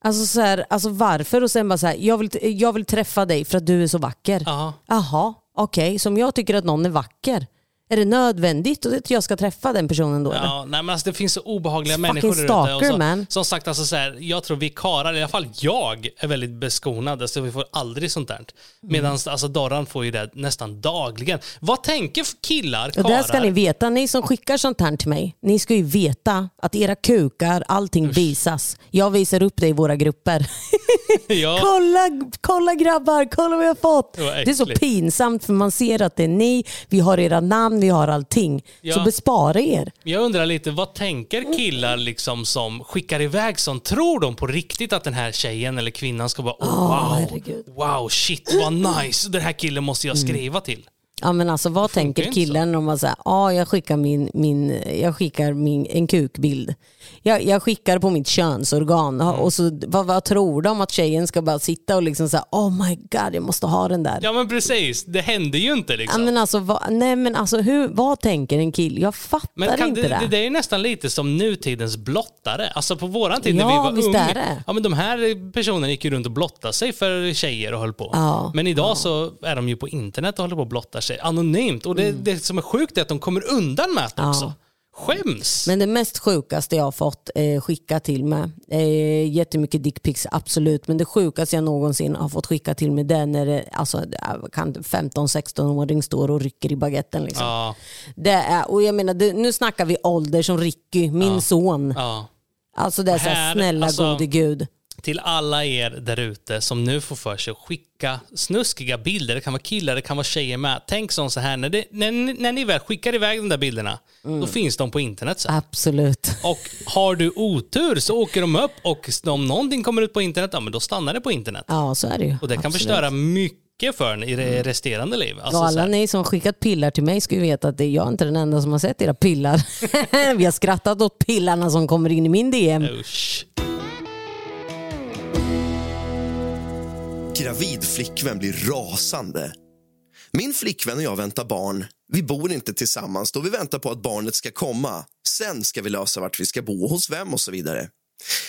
Alltså, så här, alltså varför? Och sen bara så här, jag vill, jag vill träffa dig för att du är så vacker. Ja. Jaha, okej. Så om jag tycker att någon är vacker, är det nödvändigt att jag ska träffa den personen då? eller? Ja, nej, men alltså, det finns så obehagliga Fucking människor där ute. stalker, Och så, man. Som sagt, alltså, så här, jag tror vi karlar, i alla fall jag, är väldigt beskonade. Så vi får aldrig sånt där. Mm. Medan alltså, Dorran får ju det nästan dagligen. Vad tänker killar, karlar? där ska ni veta, ni som skickar sånt här till mig, ni ska ju veta att era kukar, allting visas. Jag visar upp det i våra grupper. ja. kolla, kolla grabbar, kolla vad jag har fått. Vad Det är så pinsamt för man ser att det är ni, vi har era namn, vi har allting. Ja. Så bespara er. Jag undrar lite, vad tänker killar liksom som skickar iväg sånt? Tror de på riktigt att den här tjejen eller kvinnan ska bara oh, wow, herregud. wow, shit vad nice, den här killen måste jag skriva till. Ja, men alltså, vad tänker killen om man säger ja, jag skickar, min, min, jag skickar min, en kukbild. Jag, jag skickar på mitt könsorgan. Mm. Och så, vad, vad tror de att tjejen ska bara sitta och liksom säga oh my god, jag måste ha den där. Ja men precis, det händer ju inte Ja, liksom. men alltså, vad, nej, men alltså hur, vad tänker en kille? Jag fattar kan inte det, det. det, är nästan lite som nutidens blottare. Alltså på våran tid när Ja, vi var visst unga. är det. Ja, men de här personerna gick ju runt och blottade sig för tjejer och höll på. Ja, men idag så är de ju på internet och håller på och blottar sig anonymt. Och det, Mm. det som är sjukt är att de kommer undan med det också. Skäms! Men det mest sjukaste jag har fått eh, skicka till mig, eh, jättemycket dickpics absolut, men det sjukaste jag någonsin har fått skicka till mig det är när det, alltså, det är- kan 15-16-åring står och rycker i baguetten. Liksom. Ja, Det är, och jag menar, det, nu snackar vi ålder som Ricky, min son. ja. Alltså det är så här, Här, snälla alltså- gode gud. Till alla er där ute som nu får för sig att skicka snuskiga bilder, det kan vara killar, det kan vara tjejer med. Tänk som så här, när, det, när, när ni väl skickar iväg de där bilderna, Mm. då finns de på internet sen. Absolut. Och har du otur så åker de upp och om någonting kommer ut på internet, ja men då stannar det på internet. Ja, så är det ju. Och det kan Absolut. Mm. förstöra mycket för en i det resterande liv. Alltså, och alla ni som har skickat pillar till mig ska ju veta att det är jag inte den enda som har sett era pillar. Vi har skrattat åt pillarna som kommer in i min DM. usch. Gravid flickvän blir rasande. Min flickvän och jag väntar barn. Vi bor inte tillsammans då vi väntar på att barnet ska komma. Sen ska vi lösa vart vi ska bo, hos vem och så vidare.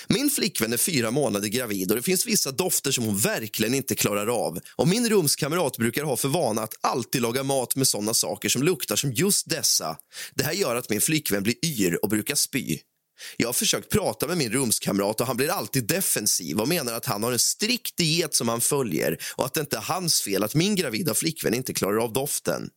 Min flickvän är fyra månader gravid och det finns vissa dofter som hon verkligen inte klarar av. Och min rumskamrat brukar ha för vana att alltid laga mat med såna saker som luktar som just dessa. Det här gör att min flickvän blir yr och brukar spy. Jag har försökt prata med min rumskamrat och han blir alltid defensiv och menar att han har en strikt diet som han följer och att det inte är hans fel att min gravida flickvän inte klarar av doften.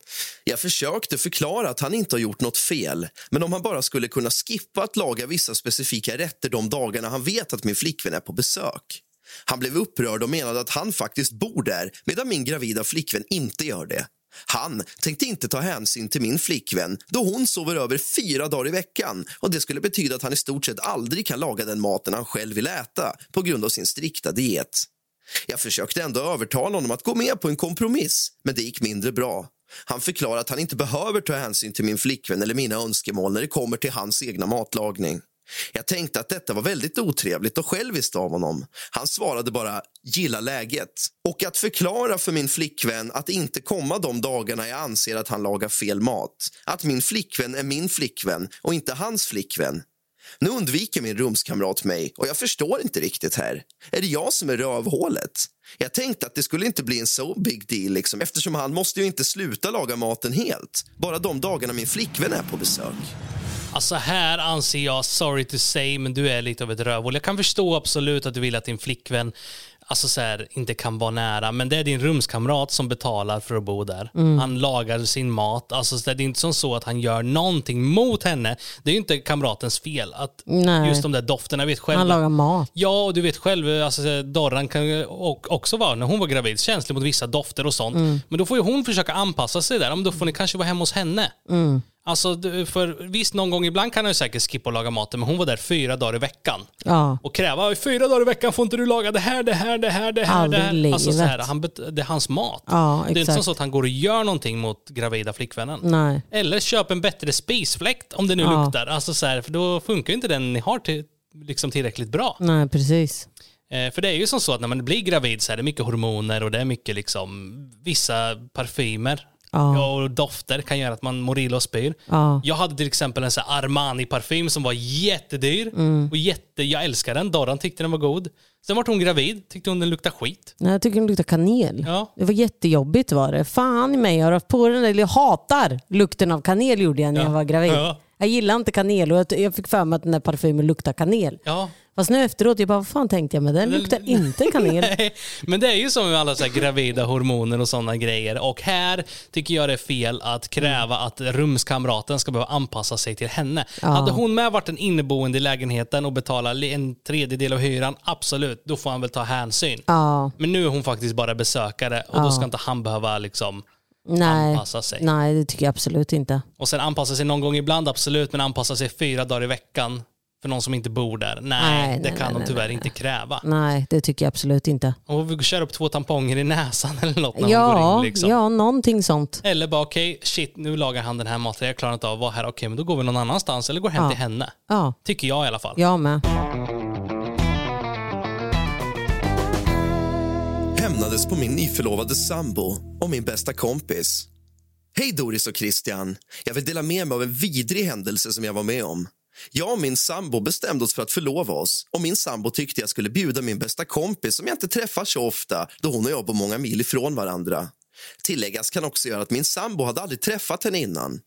Jag försökte förklara att han inte har gjort något fel men om han bara skulle kunna skippa att laga vissa specifika rätter de dagarna han vet att min flickvän är på besök. Han blev upprörd och menade att han faktiskt bor där medan min gravida flickvän inte gör det. Han tänkte inte ta hänsyn till min flickvän då hon sover över fyra dagar i veckan och det skulle betyda att han i stort sett aldrig kan laga den maten han själv vill äta på grund av sin strikta diet. Jag försökte ändå övertala honom att gå med på en kompromiss, men det gick mindre bra. Han förklarade att han inte behöver ta hänsyn till min flickvän eller mina önskemål när det kommer till hans egna matlagning. Jag tänkte att detta var väldigt otrevligt och själviskt av honom. Han svarade bara “gilla läget” och att förklara för min flickvän att inte komma de dagarna jag anser att han lagar fel mat. Att min flickvän är min flickvän och inte hans flickvän. Nu undviker min rumskamrat mig och jag förstår inte riktigt här. Är det jag som är rövhålet? Jag tänkte att det skulle inte bli en so big deal liksom, eftersom han måste ju inte sluta laga maten helt. Bara de dagarna min flickvän är på besök. Alltså här anser jag, sorry to say, men du är lite av ett rövhål. Jag kan förstå absolut att du vill att din flickvän alltså så här, inte kan vara nära, men det är din rumskamrat som betalar för att bo där. Mm. Han lagar sin mat. Alltså, så det är inte som så att han gör någonting mot henne. Det är ju inte kamratens fel. Att Nej. Just de där dofterna, vet själv. Han lagar mat. Ja, och du vet själv, alltså, Dorran kan också vara, när hon var gravid, känslig mot vissa dofter och sånt. Mm. Men då får ju hon försöka anpassa sig där. Men då får ni kanske vara hemma hos henne. Mm. Alltså, för visst, någon gång ibland kan han ju säkert skippa och laga maten, men hon var där fyra dagar i veckan. Ja. Och kräva, "I fyra dagar i veckan får inte du laga det här, det här, det här, det här. Aldrig det här. Alltså, så här, han, det är hans mat. Ja, det är inte så att han går och gör någonting mot gravida flickvännen. Nej. Eller köp en bättre spisfläkt om det nu Ja. luktar. Alltså, så här, för då funkar ju inte den ni har till, liksom tillräckligt bra. Nej, precis. Eh, för det är ju som så att när man blir gravid så är det mycket hormoner och det är mycket liksom vissa parfymer. Ja. Och dofter kan göra att man mår illa och spyr. Ja. Jag hade till exempel en Armani-parfym som var jättedyr. Mm. Och jätte, jag älskar den. Dorran tyckte den var god. Sen var hon gravid, tyckte hon den luktade skit. Nej, jag tycker den luktar kanel. Ja. Det var jättejobbigt var det. Fan i mig, jag har haft på den, eller jag hatar lukten av kanel gjorde jag när Ja. jag var gravid. Ja. Jag gillar inte kanel och jag, jag fick för mig att den där parfymen luktar kanel. Ja. Fast nu efteråt, jag bara, vad fan tänkte jag med den? luktar inte kanel. Men det är ju som med alla så här gravida hormoner och sådana grejer. Och här tycker jag det är fel att kräva att rumskamraten ska behöva anpassa sig till henne. Ja. Hade hon med varit en inneboende i lägenheten och betalar en tredjedel av hyran, absolut, då får han väl ta hänsyn. Ja, Men nu är hon faktiskt bara besökare och då ska inte han behöva liksom nej. anpassa sig. Nej, det tycker jag absolut inte. Och sen anpassa sig någon gång ibland, absolut, men anpassa sig fyra dagar i veckan för någon som inte bor där. Nej, Nej, det nej, kan nej, de nej, tyvärr nej. inte kräva. Nej, det tycker jag absolut inte. Och vi kör upp två tamponger i näsan eller något när hon Ja, går in. Liksom. ja, någonting sånt. Eller bara okej, shit nu lagar han den här maten, jag klarar inte av att vara här, okej men då går vi någon annanstans eller går hem Ja. till henne. Ja, Tycker jag i alla fall. jag med. hämnades på min nyförlovade sambo och min bästa kompis. Hej Doris och Christian. Jag vill dela med mig av en vidrig händelse som jag var med om. Jag och min sambo bestämde oss för att förlova oss och min sambo tyckte jag skulle bjuda min bästa kompis som jag inte träffar så ofta då hon och jag bor många mil ifrån varandra. Tilläggas kan också göra att min sambo hade aldrig träffat henne innan.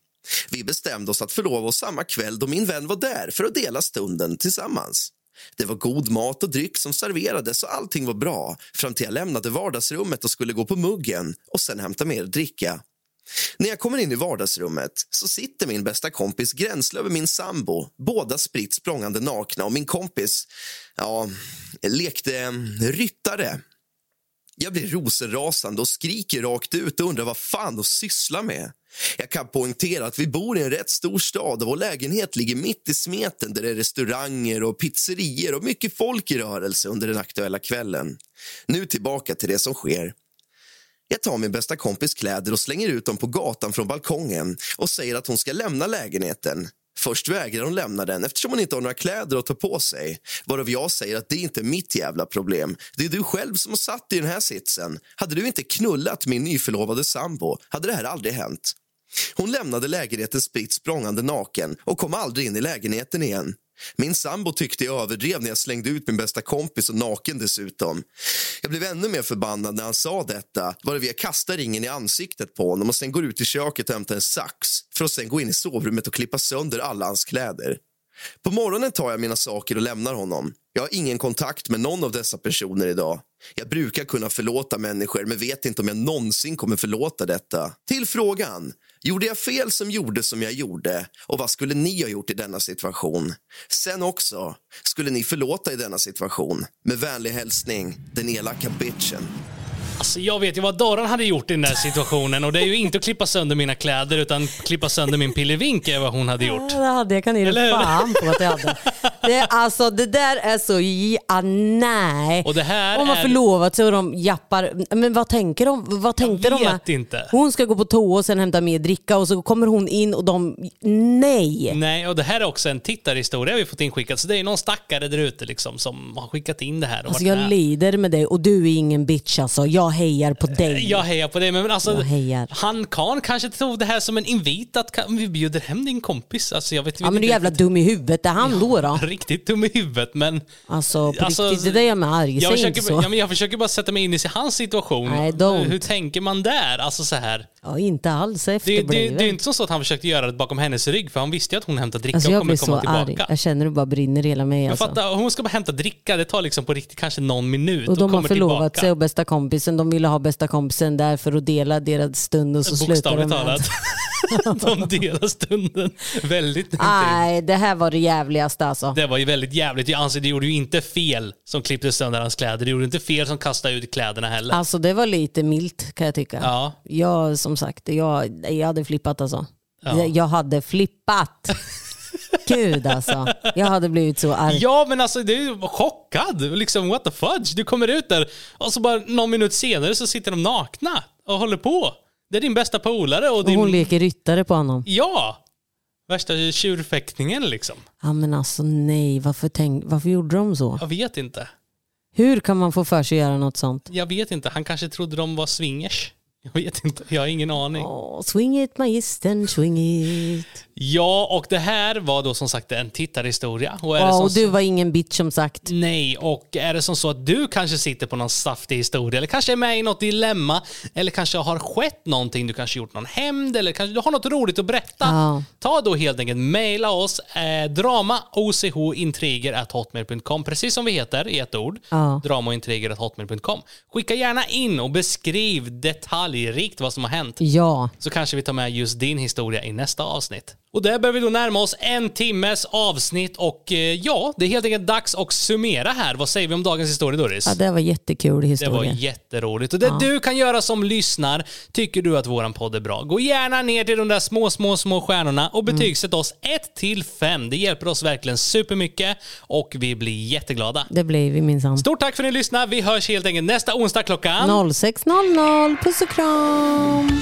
Vi bestämde oss att förlova oss samma kväll då min vän var där för att dela stunden tillsammans. Det var god mat och dryck som serverades och allting var bra fram till jag lämnade vardagsrummet och skulle gå på muggen och sen hämta mer dricka. När jag kommer in i vardagsrummet så sitter min bästa kompis gränsle över min sambo, båda spritt språngande nakna och min kompis, ja, lekte ryttare. Jag blir rosenrasande och skriker rakt ut och undrar vad fan de sysslar med. Jag kan poängtera att vi bor i en rätt stor stad och vår lägenhet ligger mitt i smeten där det är restauranger och pizzerior och mycket folk i rörelse under den aktuella kvällen. Nu tillbaka till det som sker. Jag tar min bästa kompis kläder och slänger ut dem på gatan från balkongen och säger att hon ska lämna lägenheten. Först vägrar hon lämna den eftersom hon inte har några kläder att ta på sig. Varav jag säger att det inte är mitt jävla problem. Det är du själv som har satt i den här sitsen. Hade du inte knullat min nyförlovade sambo hade det här aldrig hänt. Hon lämnade lägenheten spritt språngande naken och kom aldrig in i lägenheten igen. Min sambo tyckte jag överdrev när jag slängde ut min bästa kompis och naken dessutom. Jag blev ännu mer förbannad när han sa detta varvid jag kastar ringen i ansiktet på honom och sen går ut i köket och hämtar en sax för att sen gå in i sovrummet och klippa sönder alla hans kläder. På morgonen tar jag mina saker och lämnar honom. Jag har ingen kontakt med någon av dessa personer idag. Jag brukar kunna förlåta människor men vet inte om jag någonsin kommer förlåta detta. Till frågan. Gjorde jag fel som gjorde som jag gjorde? Och vad skulle ni ha gjort i denna situation? Sen också, skulle ni förlåta i denna situation? Med vänlig hälsning, den elaka bitchen. Alltså, jag vet ju vad Dorran hade gjort i den där situationen och det är ju inte att klippa sönder mina kläder utan klippa sönder min pillevink är vad hon hade gjort. Ja, det hade jag kan ge dig fan på att jag hade. Det, alltså, det där är så, ja, nej. Och det här Om man är- förlovat sig och de jappar, men vad tänker de? Vad tänkte de? vet inte. Hon ska gå på toa och sen hämta mer dricka och så kommer hon in och de, nej. Nej, och det här är också en tittarhistoria vi fått inskickat. Så det är någon stackare där ute liksom som har skickat in det här. Och Alltså jag med. lider med dig och du är ingen bitch alltså. Jag hejar på dig. Jag hejar på det, men alltså, Jag han kan kanske tog det här som en invit att vi bjuder hem din kompis. Alltså, jag vet, Ja men du är jävla dum i huvudet. Det är han då då? Riktigt dum i huvudet, men... Alltså på Alltså, riktigt, det där gör mig arg. Jag Säg inte försöker, så. ja, men jag försöker bara sätta mig in i hans situation. Nej, don't. Hur tänker man där? Alltså så här. Ja, inte alls Det, det, efterbliven. det är inte så att han försökte göra det bakom hennes rygg, för han visste ju att hon hämtar dricka Alltså och jag kommer komma arg. tillbaka. Jag känner det bara brinner i hela mig. Men Alltså. fatta, hon ska bara hämta dricka, det tar liksom på riktigt kanske någon minut Och de har förlovat tillbaka. sig och bästa kompisen, de ville ha bästa kompisen där för att dela deras stund och så slutar de med talat. de delar stunden väldigt. Nej, det här var det jävligaste alltså. Det var ju väldigt jävligt. Jag anser det gjorde ju inte fel som klippte sönder hans kläder. Det gjorde inte fel som kastade ut kläderna heller. Alltså det var lite milt kan jag tycka. Ja. Jag som sagt, jag, jag hade flippat alltså. Ja. Jag hade flippat. Gud alltså. Jag hade blivit så arg. Ja, men alltså det är chockad. Liksom, what the fudge? Du kommer ut där och så bara någon minut senare så sitter de nakna och håller på. Det är din bästa polare och Och din... hon leker ryttare på honom. Ja! Värsta tjurfäktningen liksom. Ja men alltså nej, varför, tänk, varför gjorde de så? Jag vet inte. Hur kan man få för sig att göra något sånt? Jag vet inte. Han kanske trodde de var swingers. Jag vet inte. Jag har ingen aning. Åh, swing it magistern, swing it. Ja, och det här var då som sagt en tittarhistoria. Och är som och du var ingen bitch som sagt. Nej, och är det som så att du kanske sitter på någon saftig historia eller kanske är med i något dilemma eller kanske har skett någonting, du kanske gjort någon hämnd eller kanske du har något roligt att berätta. Ja. Ta då helt enkelt mejla oss eh, dramaochintriger.hotmail.com precis som vi heter i ett ord. Ja. Dramaointriger.hotmail.com Skicka gärna in och beskriv detaljrikt vad som har hänt Ja, så kanske vi tar med just din historia i nästa avsnitt. Och där börjar vi då närma oss en timmes avsnitt och eh, ja, det är helt enkelt dags att summera här. Vad säger vi om dagens historia Doris? ja det var jättekul Det historia. var jätteroligt. Och det du kan göra som lyssnar, tycker du att våran podd är bra, gå gärna ner till de där små, små, små stjärnorna och betygsätt oss 1 till 5. Det hjälper oss verkligen supermycket och vi blir jätteglada. Det blev vi minsann. Stort tack för att ni lyssnade. Vi hörs helt enkelt nästa onsdag klockan... 06.00, puss och kram.